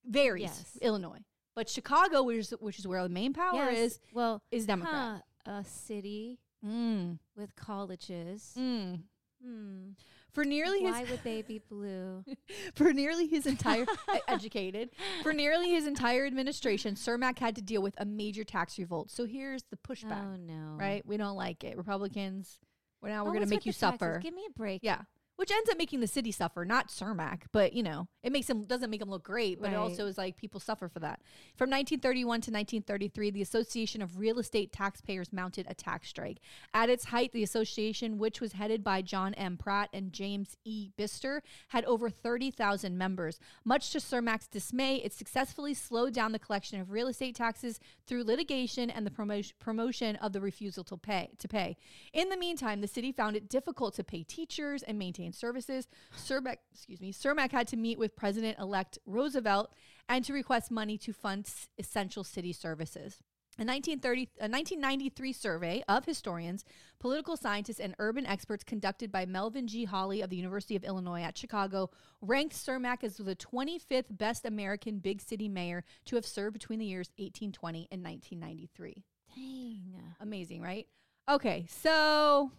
varies, Yes. Illinois. But Chicago, which is, which is where the main power Yes. is, Well, is Democrat. huh, a city Mm. with colleges. Mm. Hmm. For nearly his Why would they be blue? (laughs) for nearly his entire (laughs) educated for nearly his entire administration cermak had to deal with a major tax revolt so here's the pushback oh no. right we don't like it republicans well now we're Oh, going to make you taxes? suffer Give me a break. yeah which ends up making the city suffer not cermak but you know it makes him doesn't make him look great but it also is like people suffer for that. From 1931 to 1933 the association of real estate taxpayers mounted a tax strike. At its height the association which was headed by john m. Pratt and james e. Bistor had over 30000 members. Much to cermak's dismay it successfully slowed down the collection of real estate taxes through litigation and the promotion promotion of the refusal to pay to pay. In the meantime the city found it difficult to pay teachers and maintain services cermak excuse me cermak had to meet with president-elect roosevelt and to request money to fund s- essential city services a 1930, a 1993 survey of historians, political scientists, and urban experts conducted by Melvin G. Holli of the University of Illinois at Chicago ranked Cermak as the 25th best American big city mayor to have served between the years 1820 and 1993. Dang. Amazing, right? Okay, so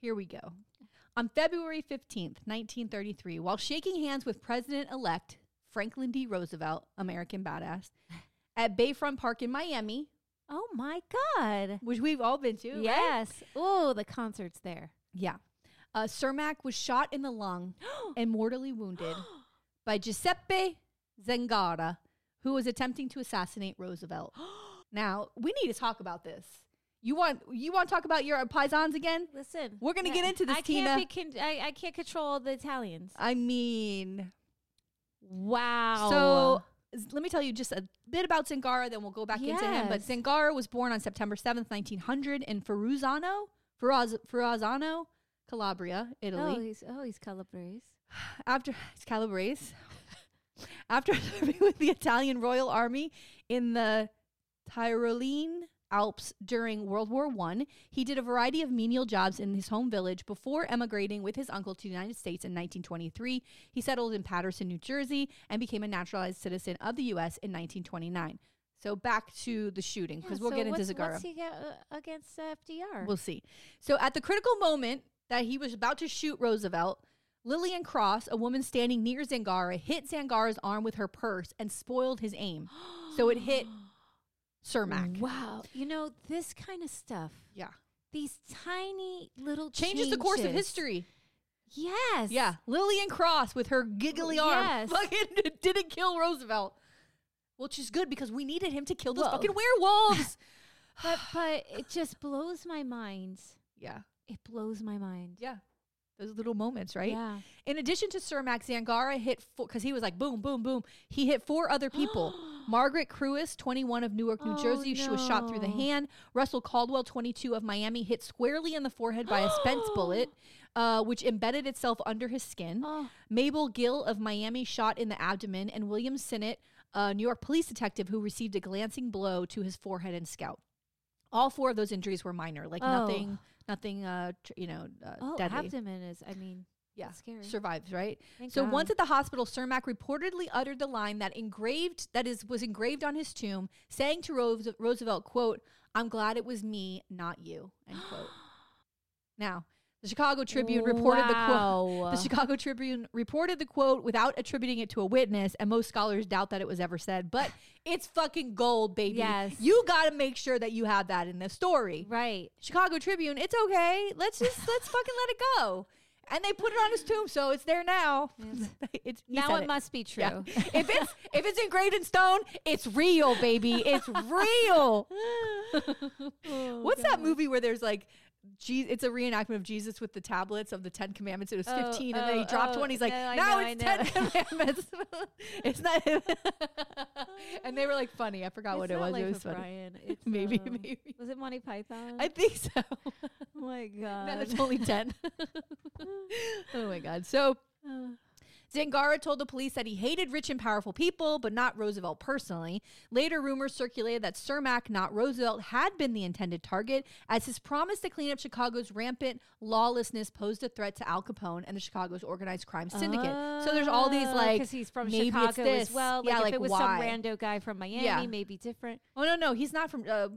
here we go. On February 15th, 1933, while shaking hands with President elect Franklin D. Roosevelt, American badass, (laughs) at Bayfront Park in Miami, Oh my God. which we've all been to. right? Yes. Oh, the concert's there. Yeah. Uh, Cermak was shot in the lung (gasps) and mortally wounded (gasps) by Giuseppe Zangara, who was attempting to assassinate Roosevelt. (gasps) now, we need to talk about this. You want you want to talk about your paisans again? Listen, We're gonna get into this, I Tina. Can't con- I, I can't control the Italians. I mean, Wow. so let me tell you just a bit about Zingara, then we'll go back into him. But Yes. Zingara was born on September 7th, 1900 in Ferruzano, Ferraz, Ferrazano, Calabria, Oh, Italy. he's oh he's Calabrese. (sighs) After he's Calabrese. (laughs) After (laughs) serving with the Italian Royal Army in the Tyrolean Alps during World War One, he did a variety of menial jobs in his home village before emigrating with his uncle to the United States in 1923. He settled in Patterson, New Jersey, and became a naturalized citizen of the U.S. in 1929. So back to the shooting because Yeah, we'll so get into Zagara. What's he got uh, against uh, FDR? We'll see. So at the critical moment that he was about to shoot Roosevelt, Lillian Cross, a woman standing near Zangara, hit Zangara's arm with her purse and spoiled his aim. so it hit (gasps) (gasps) (gasps) Cermak. Wow, you know this kind of stuff. Yeah. These tiny little Changes changes. the course of history. Yes. Yeah. Lillian Cross with her giggly arm Yes. (laughs) fucking (laughs) didn't kill Roosevelt. Which is good because we needed him to kill those fucking (laughs) werewolves. But but it just blows my mind. yeah. It blows my mind. Yeah. Those little moments, right? Yeah. In addition to Sir Cermak, Zangara hit four because he was like boom, boom, boom. He hit four other people. (gasps) (gasps) (gasps) Margaret Kruis, 21 of Newark, New Oh, Jersey, she was shot through the hand. Russell Caldwell, 22 of Miami, hit squarely in the forehead by a Spence (gasps) bullet, uh, which embedded itself under his skin. Oh. Mabel Gill of Miami shot in the abdomen, and William Sinnott, a New York police detective who received a glancing blow to his forehead and scalp. All four of those injuries were minor, like Oh. nothing, nothing, uh, tr- you know, uh, Oh, deadly. abdomen is. I mean, Yeah, that's scary. survives, right? Thank so God. once at the hospital, Cermak reportedly uttered the line that engraved that is was engraved on his tomb, saying to Rose, Roosevelt, "quote I'm glad it was me, not you." End quote. (gasps) now, the Chicago Tribune reported the quote. The Chicago Tribune reported the quote without attributing it to a witness, and most scholars doubt that it was ever said. But (sighs) it's fucking gold, baby. Yes. You got to make sure that you have that in the story. right. Chicago Tribune, it's okay. Let's just let's fucking let it go. And they put it on his tomb, so it's there now. (laughs) it's now said it, must be true. Yeah. (laughs) if it's if it's engraved in stone, it's real, baby. It's (laughs) real. Oh, What's that movie where there's like Je- it's a reenactment of Jesus with the tablets of the Ten Commandments. It was Oh, 15, and then he oh, dropped oh, one. He's like, no, now know, it's 10 (laughs) Commandments. (laughs) it's not him. (laughs) and they were like funny. I forgot what it was. Life it was funny. Brian. It's, Maybe, um, maybe. Was it Monty Python? I think so. oh my god. No, it's only 10. oh my God. So (sighs) Zangara told the police that he hated rich and powerful people, but not Roosevelt personally. Later, rumors circulated that Cermak, not Roosevelt, had been the intended target, as his promise to clean up Chicago's rampant lawlessness posed a threat to Al Capone and the Chicago's organized crime syndicate. so there's all these like, because he's from Chicago this. as well. Like Yeah, if like it was why? some rando guy from Miami, Yeah. maybe different. oh no, no, he's not from. Uh,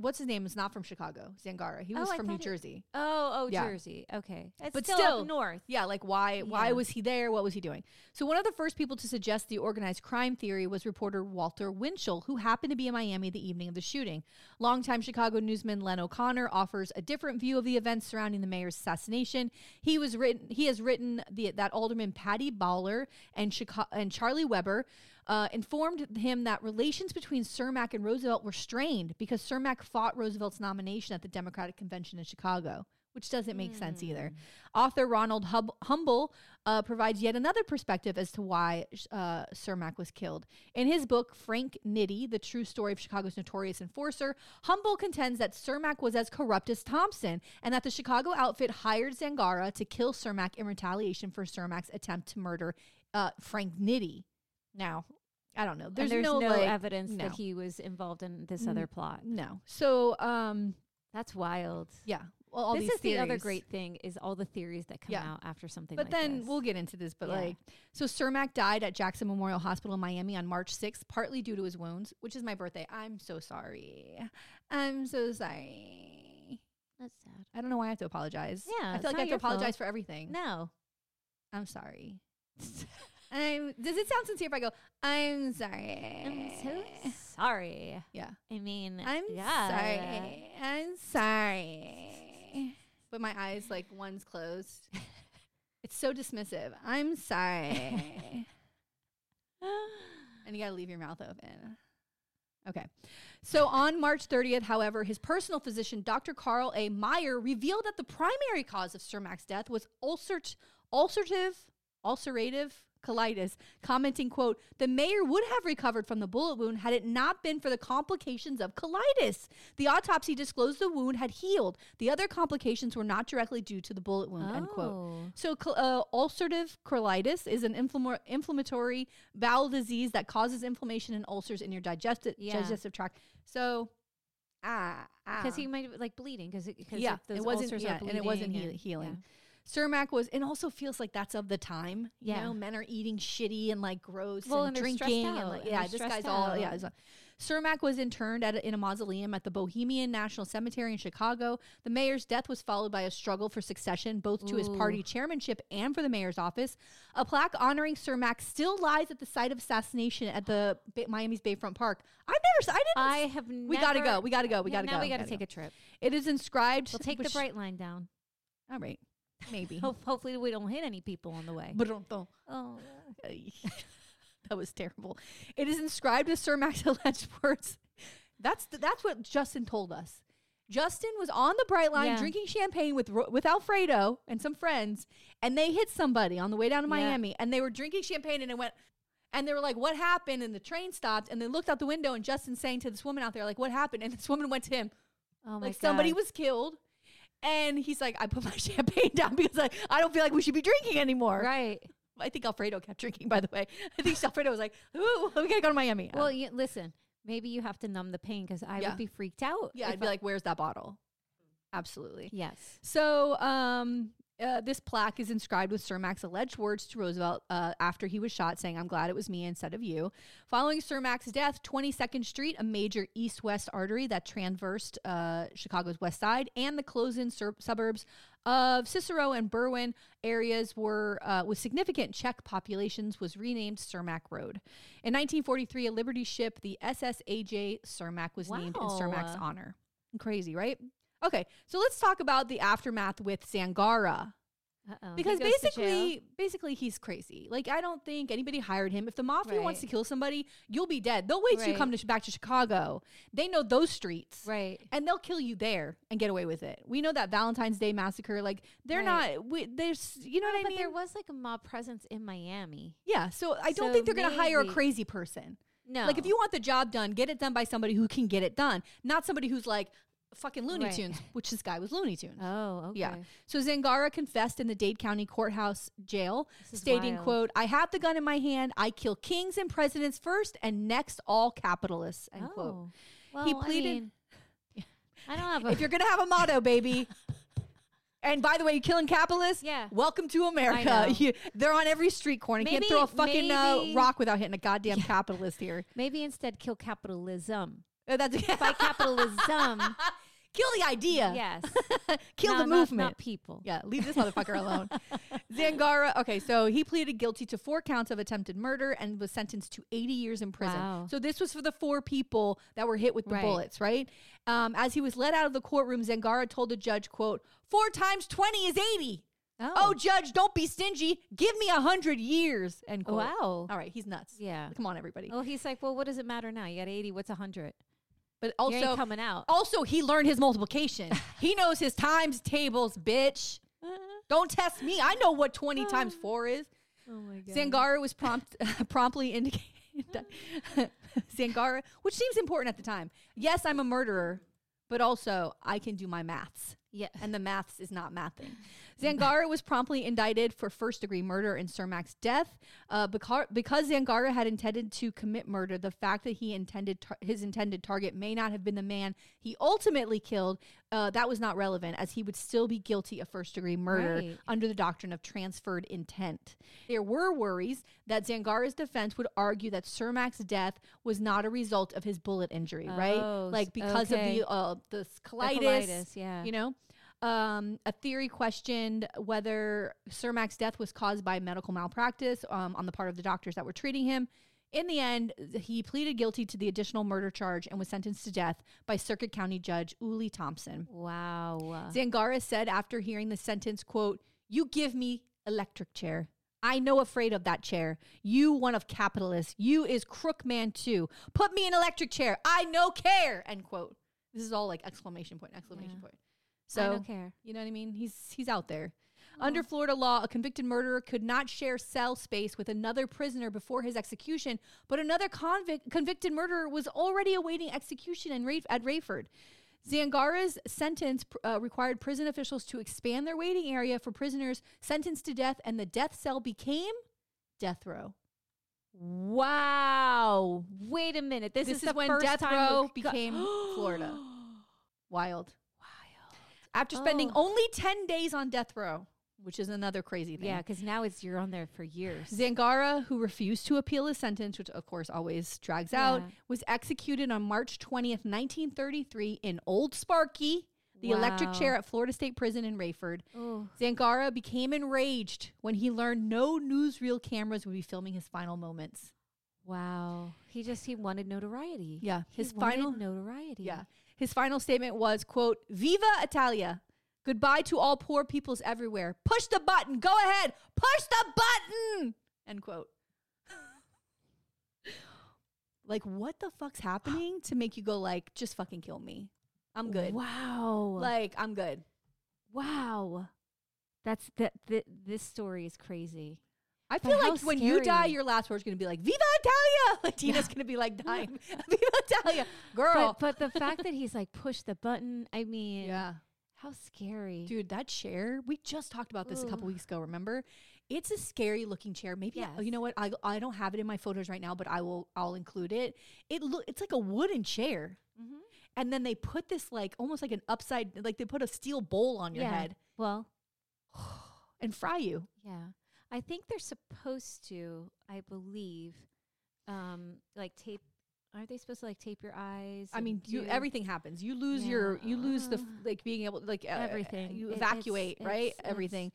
what's his name? Is not from Chicago. Zangara. He Oh, was I from New thought it- Jersey. Oh, oh, Yeah. Jersey. Okay, it's But still, still- up north. Yeah, like why why Yeah. was he there? What was he doing? So one of the first people to suggest the organized crime theory was reporter Walter Winchell, who happened to be in Miami the evening of the shooting. Longtime Chicago newsman Len O'Connor offers a different view of the events surrounding the mayor's assassination. He was written he has written the, that Alderman Paddy Bauler and Chicago, and Charlie Weber uh, informed him that relations between Cermak and Roosevelt were strained because Cermak fought Roosevelt's nomination at the Democratic Convention in Chicago, which doesn't make sense either. Author Ronald Hub- Humble uh, provides yet another perspective as to why uh, Cermak was killed. In his book, Frank Nitti, The True Story of Chicago's Notorious Enforcer, Humble contends that Cermak was as corrupt as Thompson and that the Chicago outfit hired Zangara to kill Cermak in retaliation for Cermak's attempt to murder uh, Frank Nitti. Now, I don't know. There's, There's, no, no, like- evidence no. that he was involved in this other plot. No. So, um, That's wild. yeah. Well, all this is the other great thing is all the theories that come Yeah. out after something. But like then this. we'll get into this. But Yeah. like, so Cermak died at Jackson Memorial Hospital in Miami on March 6th, partly due to his wounds, which is my birthday. I'm so sorry. I'm so sorry. That's sad. I don't know why I have to apologize. Yeah, I feel like I have to your fault. apologize for everything. No. I'm sorry. (laughs) I'm. Does it sound sincere if I go? I'm sorry. I'm so sorry. Yeah. I mean, I'm yeah. sorry. I'm sorry. But my eyes, like one's closed. (laughs) it's so dismissive. I'm sorry. (laughs) and you gotta leave your mouth open. Okay. So on March 30th, however, his personal physician, Dr. Carl A. Meyer, revealed that the primary cause of Cermak's death was ulcert, ulcerative, ulcerative colitis, commenting, quote, the mayor would have recovered from the bullet wound had it not been for the complications of colitis. The autopsy disclosed the wound had healed. The other complications were not directly due to the bullet wound, end quote. Oh. So, uh, ulcerative colitis is an inflammatory bowel disease that causes inflammation and ulcers in your digestive Yeah. digestive tract. So, ah, Because ah. he might have like bleeding because yeah, it wasn't ulcers yeah, are bleeding and it wasn't healing. yeah. Cermak was, and also feels like that's of the time. You Yeah. know, men are eating shitty and like gross Well, and, and drinking and out, like yeah, this guy's stressed all yeah. out. Cermak was interned at a, in a mausoleum at the Bohemian National Cemetery in Chicago. The mayor's death was followed by a struggle for succession, both to his party chairmanship and for the mayor's office. A plaque honoring Cermak still lies at the site of assassination at the Miami's Bayfront Park. I've never, I didn't. I have. we gotta go. We gotta go. We Yeah, gotta now go. we gotta gotta take go. a trip. It is inscribed. We'll take the bright line down. All right, maybe. Ho- hopefully, we don't hit any people on the way. Ba-dum-dum. Oh, (laughs) that was terrible. It is inscribed as Cermak's (laughs) alleged words. That's th- that's what Justin told us. Justin was on the Bright Line Yeah. drinking champagne with Ro- with Alfredo and some friends, and they hit somebody on the way down to Yeah. Miami, and they were drinking champagne, and it went. And they were like, "What happened?" And the train stopped, and they looked out the window, and Justin saying to this woman out there, "Like, what happened?" And this woman went to him, oh my like somebody was killed, and he's like, "I put my (laughs) champagne down because I, I don't feel like we should be drinking anymore." right. I think Alfredo kept drinking, by the way. (laughs) I think Alfredo was like, ooh, we gotta go to Miami. Well, you, listen. Maybe you have to numb the pain because I Yeah. would be freaked out. yeah, if I'd be I- like, where's that bottle? Absolutely. yes. So, um, uh, this plaque is inscribed with Cermak's alleged words to Roosevelt uh, after he was shot, saying, I'm glad it was me instead of you. Following Cermak's death, 22nd Street, a major east west artery that traversed uh, Chicago's west side, and the close in sur- suburbs of Cicero and Berwyn areas were uh, with significant Czech populations was renamed Cermak Road. In 1943, a Liberty ship, the SS AJ Cermak, was named in Cermak's Wow. honor. Crazy, right? Okay, so let's talk about the aftermath with Zangara Uh-oh. Because basically, basically he's crazy. Like I don't think anybody hired him. If the mafia wants to kill somebody, you'll be dead. They'll wait till you come to, back to Chicago. They know those streets, right. and they'll kill you there and get away with it. We know that Valentine's Day massacre. Like they're Right. not. We, there's, you know No, what I mean? but mean? there was like a mob presence in Miami. yeah. So I don't So think they're gonna hire a crazy person. No. Like if you want the job done, get it done by somebody who can get it done, not somebody who's like fucking Looney Right. Tunes, which this guy was Looney Tunes. Oh, okay. Yeah. So Zangara confessed in the Dade County Courthouse jail, stating, wild. quote, I have the gun in my hand. I kill kings and presidents first and next all capitalists, end quote. Oh. Well, He I pleaded- mean, I don't have a. (laughs) If you're going to have a motto, baby. And by the way, you killing capitalists? Yeah. Welcome to America. You- (laughs) they're on every street corner. You can't throw a fucking uh, rock without hitting a goddamn capitalist here. maybe instead kill capitalism. Uh, That's Fight capitalism. (laughs) Kill the idea. yes. (laughs) Kill No, the movement. Not people. Yeah, leave this motherfucker alone. (laughs) Zangara, okay, so he pleaded guilty to four counts of attempted murder and was sentenced to 80 years in prison. Wow. So this was for the four people that were hit with the Right. bullets, right? Um, as he was led out of the courtroom, Zangara told the judge, quote, four times 20 is 80. Oh, judge, don't be stingy. Give me a hundred years. End quote. wow. All right, he's nuts. Yeah. Come on, everybody. Well, he's like, well, what does it matter now? You got 80. What's a 100? But also, coming out. also, he learned his multiplication. (laughs) he knows his times tables, bitch. Uh-huh. Don't test me. I know what 20 uh-huh. times 4 is. Oh my god. Zangara was prompt, (laughs) promptly indicated. (laughs) Zangara, which seems important at the time. Yes, I'm a murderer, but also I can do my maths. Yeah. And the maths is not mathing. Zangara was promptly indicted for first degree murder in Cermak's death. Uh, because, because Zangara had intended to commit murder, the fact that he intended tar- his intended target may not have been the man he ultimately killed, uh, that was not relevant, as he would still be guilty of first degree murder Right. under the doctrine of transferred intent. There were worries that Zangara's defense would argue that Cermak's death was not a result of his bullet injury, right? Oh, s- Like because okay. of the uh, the The colitis, colitis, yeah. you know. Um, a theory questioned whether Sir Cermak's death was caused by medical malpractice um, on the part of the doctors that were treating him. In the end, he pleaded guilty to the additional murder charge and was sentenced to death by Circuit County Judge Uli Thompson. Wow. Zangara said after hearing the sentence, quote, You give me electric chair. I know afraid of that chair. You one of capitalists. You is crook man too. Put me in electric chair. I no care. End quote. This is all like exclamation point, exclamation Yeah. point. I So don't care. you know what I mean? He's he's out there. Under Florida law, a convicted murderer could not share cell space with another prisoner before his execution, but another convict, convicted murderer was already awaiting execution in at Raiford. Zangara's sentence uh, required prison officials to expand their waiting area for prisoners sentenced to death, and the death cell became death row. Wow. Wait a minute. This, This, is, is, when death row became (gasps) Florida. Wild. After spending Oh. only 10 days on death row, which is another crazy thing. Yeah, because now it's you're on there for years. Zangara, who refused to appeal his sentence, which of course always drags out, was executed on March 20th, 1933, in Old Sparky, the electric chair at Florida State Prison in Raiford. oh, Zangara became enraged when he learned no newsreel cameras would be filming his final moments. wow. He just he wanted notoriety. Yeah, his wanted final notoriety. Yeah. His final statement was, quote, Viva Italia. Goodbye to all poor peoples everywhere. Push the button. Go ahead. Push the button. End quote. (laughs) like, what the fuck's happening to make you go like, just fucking kill me? I'm good. Wow. Like, I'm good. wow. That's that. Th- this story is crazy. I feel like when you die, your last word's gonna be like, Viva Italia. (laughs) Like Tina's gonna be like dying. (laughs) Viva Italia. Girl. But but the fact that he's like push the button. I mean, yeah. How scary. Dude, that chair, we just talked about this a couple weeks ago, remember? It's a scary looking chair. Maybe I- you know what? I I don't have it in my photos right now, but I will I'll include it. It look it's like a wooden chair. Mhm. And then they put this like almost like an upside like they put a steel bowl on your yeah. head Well, (sighs) and fry you. yeah. I think they're supposed to. I believe, um, like tape. Aren't they supposed to like tape your eyes? I mean, you everything happens. You lose your you lose the f- like being able like uh, Everything. You It- it's- evacuate, right? it's- it's- everything.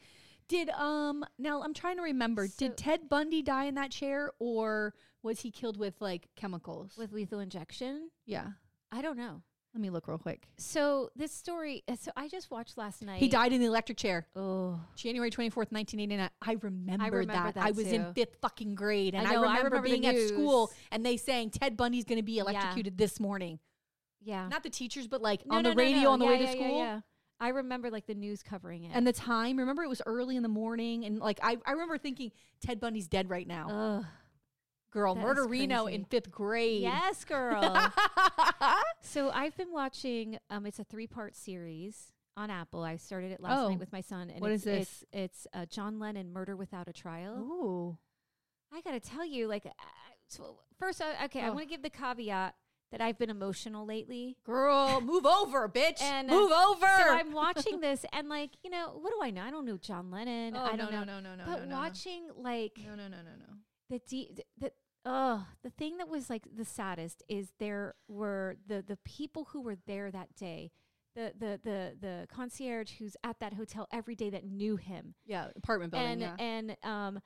Did um now I'm trying to remember. So- did Ted Bundy die in that chair or was he killed with like chemicals? with lethal injection. yeah. I don't know. Let me look real quick. So this story. uh, So I just watched last night. He died in the electric chair. Oh, January 24th, 1989. I remember, remember that. that I was in fifth fucking grade. And I, know, I remember, remember being at school and they saying Ted Bundy's going to be electrocuted this morning. yeah. Not the teachers, but like No, on no, the no, radio on the Yeah, way yeah, to yeah, school. yeah. I remember like the news covering it. And the time, remember it was early in the morning. And like, I, I remember thinking Ted Bundy's dead right now. Ugh. Girl, that Murder is Reno crazy. in fifth grade. yes, girl. (laughs) so I've been watching. Um, it's a three-part series on Apple. I started it last Oh. night with my son. And What it's, is this? It's it's uh, John Lennon, Murder Without a Trial. Ooh. I gotta tell you, like, uh, so first, uh, okay, I Oh. want to give the caveat that I've been emotional lately. Girl, move over, bitch. (laughs) And, uh, move over. So I'm (laughs) watching this, and like, you know, what do I know? I don't know John Lennon. Oh, I no, don't no, know. no, no, no, but no, no, no. watching like No, no, no, no, no. the de- the oh the thing that was like the saddest is there were the the people who were there that day the the the the concierge who's at that hotel every day that knew him Yeah, apartment building. and yeah. and um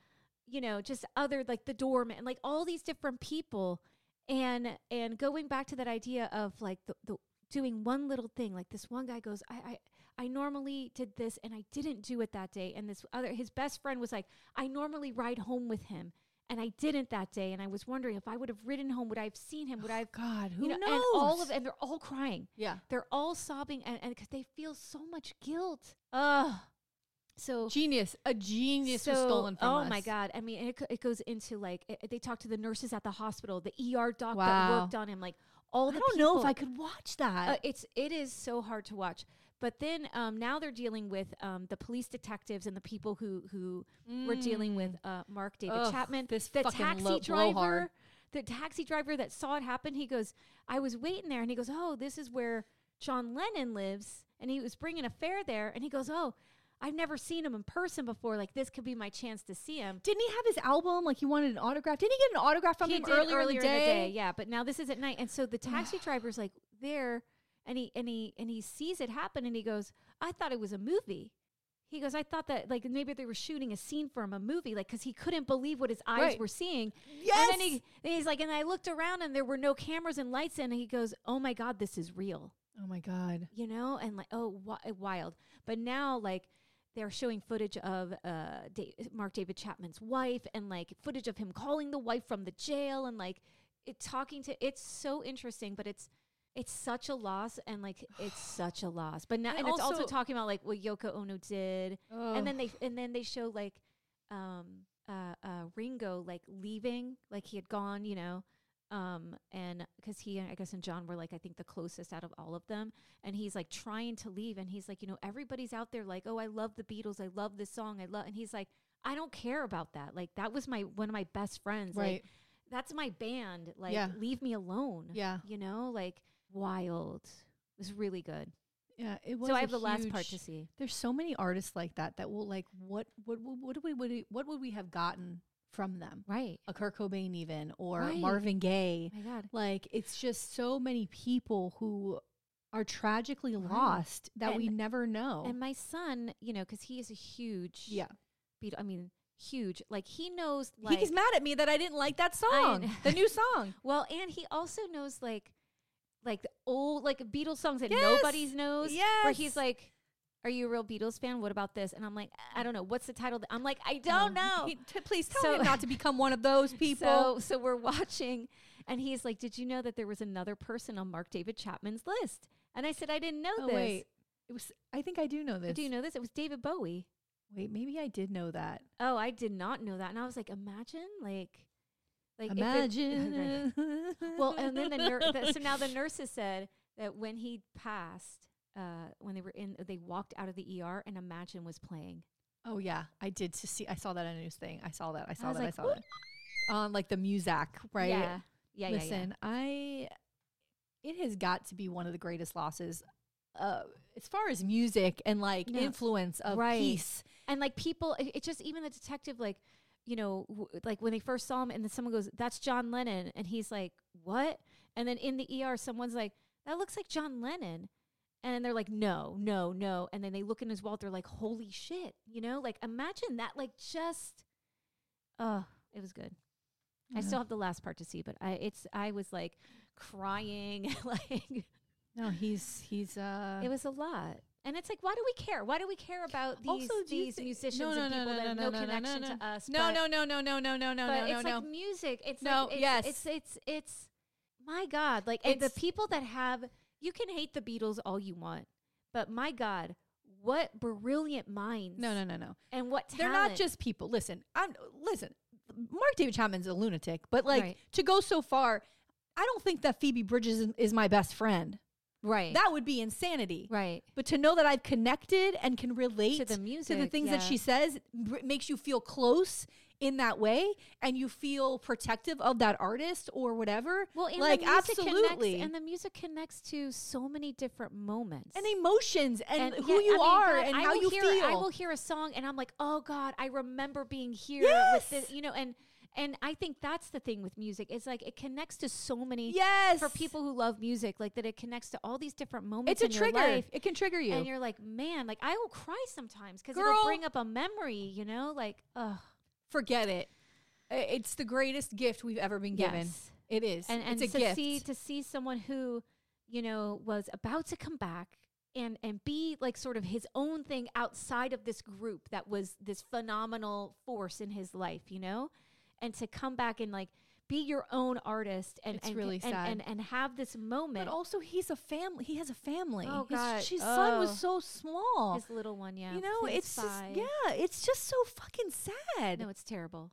you know just other like the doorman like all these different people and and going back to that idea of like the, the doing one little thing like this one guy goes I, I I normally did this and I didn't do it that day and this other his best friend was like I normally ride home with him and I didn't that day and I was wondering if I would have ridden home would I have seen him would I have God, who you know knows? and all of and they're all crying yeah. they're all sobbing and and because they feel so much guilt ugh so Genius. A genius was stolen from oh us. Oh my god! I mean, it, it goes into like it, they talk to the nurses at the hospital, the ER doc that worked on him, like all I the. don't know if. I could watch that. Uh, it's it is so hard to watch. But then um, now they're dealing with um, the police detectives and the people who who were dealing with uh, Mark David Mm. Ugh, Chapman, this the taxi lo- driver. blowhard. The taxi driver that saw it happen, he goes, "I was waiting there," and he goes, "Oh, this is where John Lennon lives," and he was bringing a fare there, and he goes, "Oh." I've never seen him in person before. Like this could be my chance to see him. Didn't he have his album? Like he wanted an autograph. Didn't he get an autograph from he him earlier, earlier in the day? Yeah, but now this is at night, and so the (sighs) taxi driver's like there, and he and he and he sees it happen, and he goes, "I thought it was a movie." He goes, "I thought that like maybe they were shooting a scene from a movie, like because he couldn't believe what his eyes Right. were seeing." Yes. And then he and he's like, and I looked around, and there were no cameras and lights, and he goes, "Oh my god, this is real." oh my god. you know, and like, oh, wi- wild. But now, like, they're showing footage of uh, da- Mark David Chapman's wife and like footage of him calling the wife from the jail and like it talking to. It's so interesting, but it's it's such a loss, and like it's (sighs) such a loss. But now, And and, it's also also- talking about like what Yoko Ono did, and then they and then they show like, um, uh, uh, Ringo like leaving, like he had gone, you know, um, and because he, I guess, and John were like I think the closest out of all of them, and he's like trying to leave, and he's like, you know, everybody's out there like, oh, I love the Beatles, I love this song, I love, and he's like, I don't care about that, like that was my one of my best friends, like right. that's my band. Like, Yeah. leave me alone. Yeah. You know, like wild. It was really good. Yeah, it was. So I have the last part to see. There's so many artists like that that will like what what what, what do we what, what would we have gotten from them? Right. A Kurt Cobain even or Right. Marvin Gaye. Oh my God. Like it's just so many people who are tragically Right. lost that we never know. And my son, you know, because he is a huge, yeah, Beatle, I mean, huge. Like he knows, like, he's mad at me that I didn't like that song, the new song. (laughs) well, and he also knows like, like the old like Beatles songs that Yes. nobody's knows. Where he's like, "Are you a real Beatles fan? What about this?" And I'm like, "I don't know. What's the title?" I'm like, "I don't Um, know." he- t- please tell So- him not to become one of those (laughs) people. So so we're watching and he's like, Did you know that there was another person on Mark David Chapman's list? And I said, I didn't know oh this. wait, it was. I think I do know this. Do you know this? It was David Bowie. Wait, maybe I did know that. Oh, I did not know that. And I was like, imagine like like if it- (laughs) Imagine. well, and then the, nur- the so now the nurses said that when he passed, uh, when they were in, they walked out of the ER and Imagine was playing. Oh yeah, I did to see. I saw that on a news thing. I saw that. I saw was that. like, I saw that. On like the Muzak, right? Yeah, yeah, yeah, Listen, I. It has got to be one of the greatest losses, uh, as far as music and like No. influence of Right. peace. and like people it, it just even the detective like you know w- like when they first saw him and then someone goes that's john lennon. And he's like what? And then in the er someone's like that looks like john lennon. And they're like no no no. And then they look in his wallet they're like holy shit you know? Like imagine that like just oh, it was good. I still have the last part to see but i it's i was like crying (laughs) like No, he's he's. uh it was a lot and it's like why do we care why do we care about these Also, these musicians No, no, and people no, that have no, connection to us no, no, no, no, no, no, no, no, but no, it's like music it's No, like, it's, yes. it's it's it's my god like the people that have you can hate the beatles all you want but my god what brilliant minds No, no, no, no. and what They're not just people. Listen, I'm, listen. Mark David Chapman's a lunatic, but like Right. to go so far, I don't think that Phoebe Bridgers is, is my best friend. Right That would be insanity. right But to know that I've connected and can relate to the music, to the things that she says br- makes you feel close in that way and you feel protective of that artist or whatever. well and like absolutely. connects, and the music connects to so many different moments and emotions and, And who yeah, you I mean, are God, and I how you hear, feel. I will hear a song and I'm like, oh God, I remember being here with Yes! this, you know, and and I think that's the thing with music. It's like it connects to so many yes. for people who love music, like that it connects to all these different moments it's a in trigger. your life. It can trigger you. And you're like, man, like I will cry sometimes because it'll bring up a memory, you know, like, ugh. Forget it. It's the greatest gift we've ever been given. Yes. It is. and and it's a to gift. see to see someone who you know was about to come back and and be like sort of his own thing outside of this group that was this phenomenal force in his life you know and to come back and like be your own artist and It's and, really and, sad. and and have this moment but also, he's a family. He has a family. Oh, his, God. his son was Oh. so small. his little one yeah you know, it's just, yeah, it's just so fucking sad. no it's terrible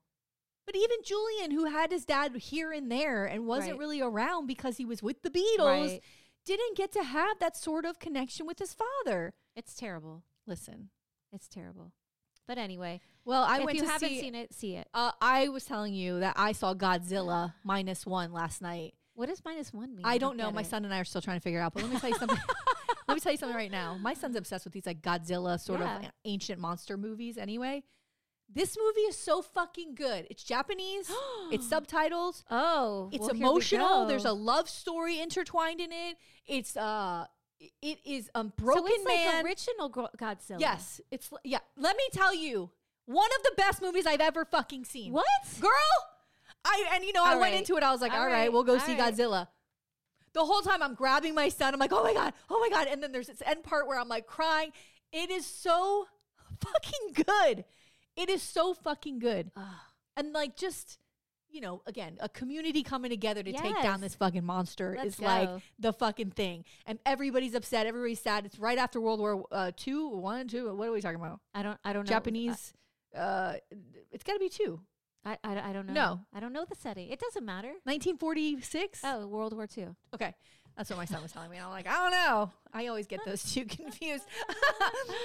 But even Julian, who had his dad here and there and wasn't Right. really around because he was with the Beatles, Right. didn't get to have that sort of connection with his father. it's terrible Listen, it's terrible but anyway well, I went. To see it. If you haven't see. seen it see it uh, I was telling you that I saw Godzilla minus one last night. what does minus one mean I don't know. My it. son and I are still trying to figure it out. But let me tell you something. (laughs) let me tell you something right now. My son's obsessed with these like Godzilla sort Yeah. of ancient monster movies. Anyway, this movie is so fucking good. It's Japanese. (gasps) it's subtitles. oh It's well, emotional. There's a love story intertwined in it. It's uh, it is um broken so it's man. like original Godzilla. yes, it's yeah. Let me tell you, one of the best movies I've ever fucking seen. What? girl? I and you know I All went into it. I was like, All all right, right. we'll go All see right. Godzilla. The whole time I'm grabbing my son. I'm like, oh my god, oh my god. And then there's this end part where I'm like crying. It is so fucking good. It is so fucking good. And like just you know, again, a community coming together to take down this fucking monster Let's is like the fucking thing. And everybody's upset. Everybody's sad. It's right after World War uh, Two, one, two. What are we talking about? I don't. I don't know. Japanese. Uh, it's got to be two. I, I, I don't know. No. I don't know the setting. It doesn't matter. 1946. Oh, World War II. Okay. That's what my son was telling me. And I'm like, I don't know. I always get those two (laughs) confused. (laughs)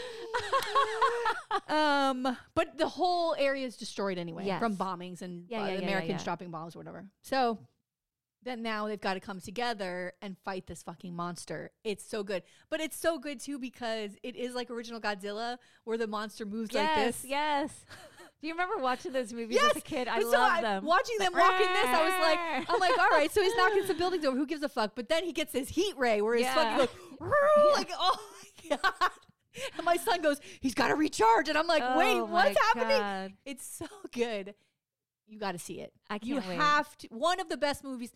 um, but the whole area is destroyed anyway Yes. from bombings and Yeah, uh, yeah, Americans yeah. dropping bombs or whatever. So then now they've got to come together and fight this fucking monster. It's so good. But it's so good too because it is like original Godzilla where the monster moves like this. Yes. (laughs) Do you remember watching those movies Yes, as a kid? I so love them. Watching them walk in this, I was like, I'm like, all right, so he's knocking some buildings over. Who gives a fuck? But then he gets his heat ray where his Yeah. fucking goes, like, (laughs) oh my god. And my son goes, he's got to recharge, and I'm like, oh wait, Oh what's happening? God. It's so good. You got to see it. I You can't wait. have to. One of the best movies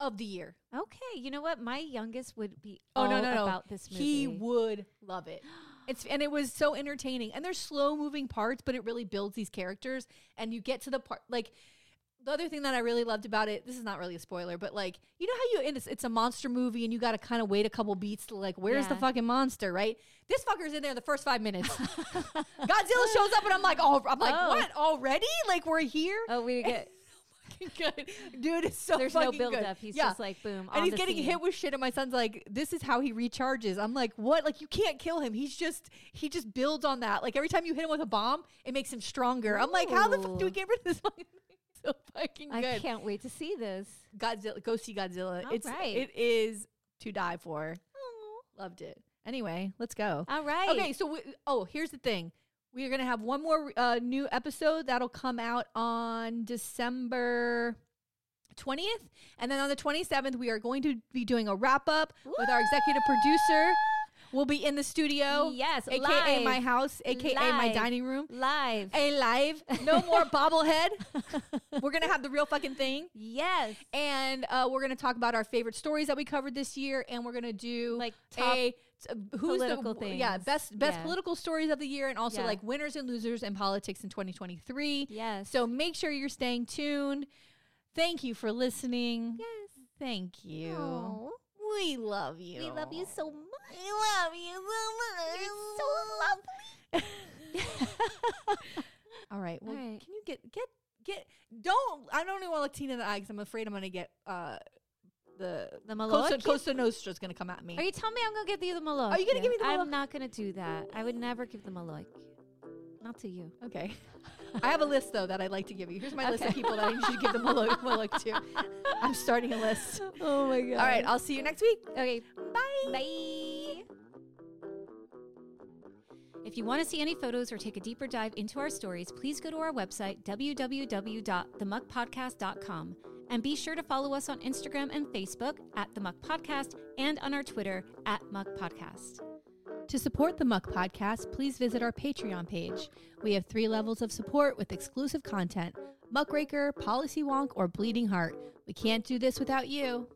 of the year. Okay, you know what? My youngest would be Oh all no, no, no! about this movie. He would love it. It's and it was so entertaining. And there's slow moving parts, but it really builds these characters. And you get to the part like the other thing that I really loved about it. This is not really a spoiler, but like you know how you it's, it's a monster movie and you got to kind of wait a couple beats to like where's the fucking monster, right? This fucker's in there the first five minutes. (laughs) Godzilla shows up and I'm like, oh, I'm like, Oh. what already? Like we're here? oh, we get. Good, dude. It's so good. There's no fucking build good. up. He's Yeah just like boom. and on he's the getting scene. hit with shit and my son's like this is how he recharges i'm like what like you can't kill him he's just he just builds on that like every time you hit him with a bomb it makes him stronger i'm like how the fuck do we Ooh. get rid of this fucking thing (laughs) so fucking I good can't wait to see this. godzilla go see godzilla All it's right. it is to die for loved it anyway let's go All right. okay so we, oh here's the thing we are going to have one more uh, new episode that'll come out on december 20th. And then on the 27th, we are going to be doing a wrap up with our executive producer. We'll be in the studio. Yes, AKA live. my house, AKA my dining room. Live. A live. No (laughs) more bobblehead. (laughs) We're going to have the real fucking thing. Yes. And uh, we're going to talk about our favorite stories that we covered this year. And we're going to do Like top a. t- Who's political the, Yeah, best best Yeah. political stories of the year, and also Yeah. like winners and losers in politics in 2023. Yes. So make sure you're staying tuned. Thank you for listening. yes. Thank you. Aw. We love you. We love you so much. We love you so much. You're so lovely. (laughs) All right. Well, All right. can you get get get? Don't. I don't even want to look Tina in the eye because I'm afraid I'm gonna get uh the The Costa, Malok? Nostra is gonna come at me. Are you telling me I'm gonna give you the Malok? Are you gonna give me the Malok? I'm not gonna do that. I would never give the Malok. Not to you. okay. (laughs) I have a list though that I'd like to give you. Here's my list of people that I should give the Moloch, (laughs) Moloch to. I'm starting a list. Oh my god. All right. I'll see you next week. Okay. Bye. Bye. If you want to see any photos or take a deeper dive into our stories, please go to our website, www.themuckpodcast.com. And be sure to follow us on Instagram and Facebook at The Muck Podcast and on our Twitter at Muck Podcast. To support the Muck Podcast, please visit our Patreon page. We have three levels of support with exclusive content Muckraker, Policy Wonk, or Bleeding Heart. We can't do this without you.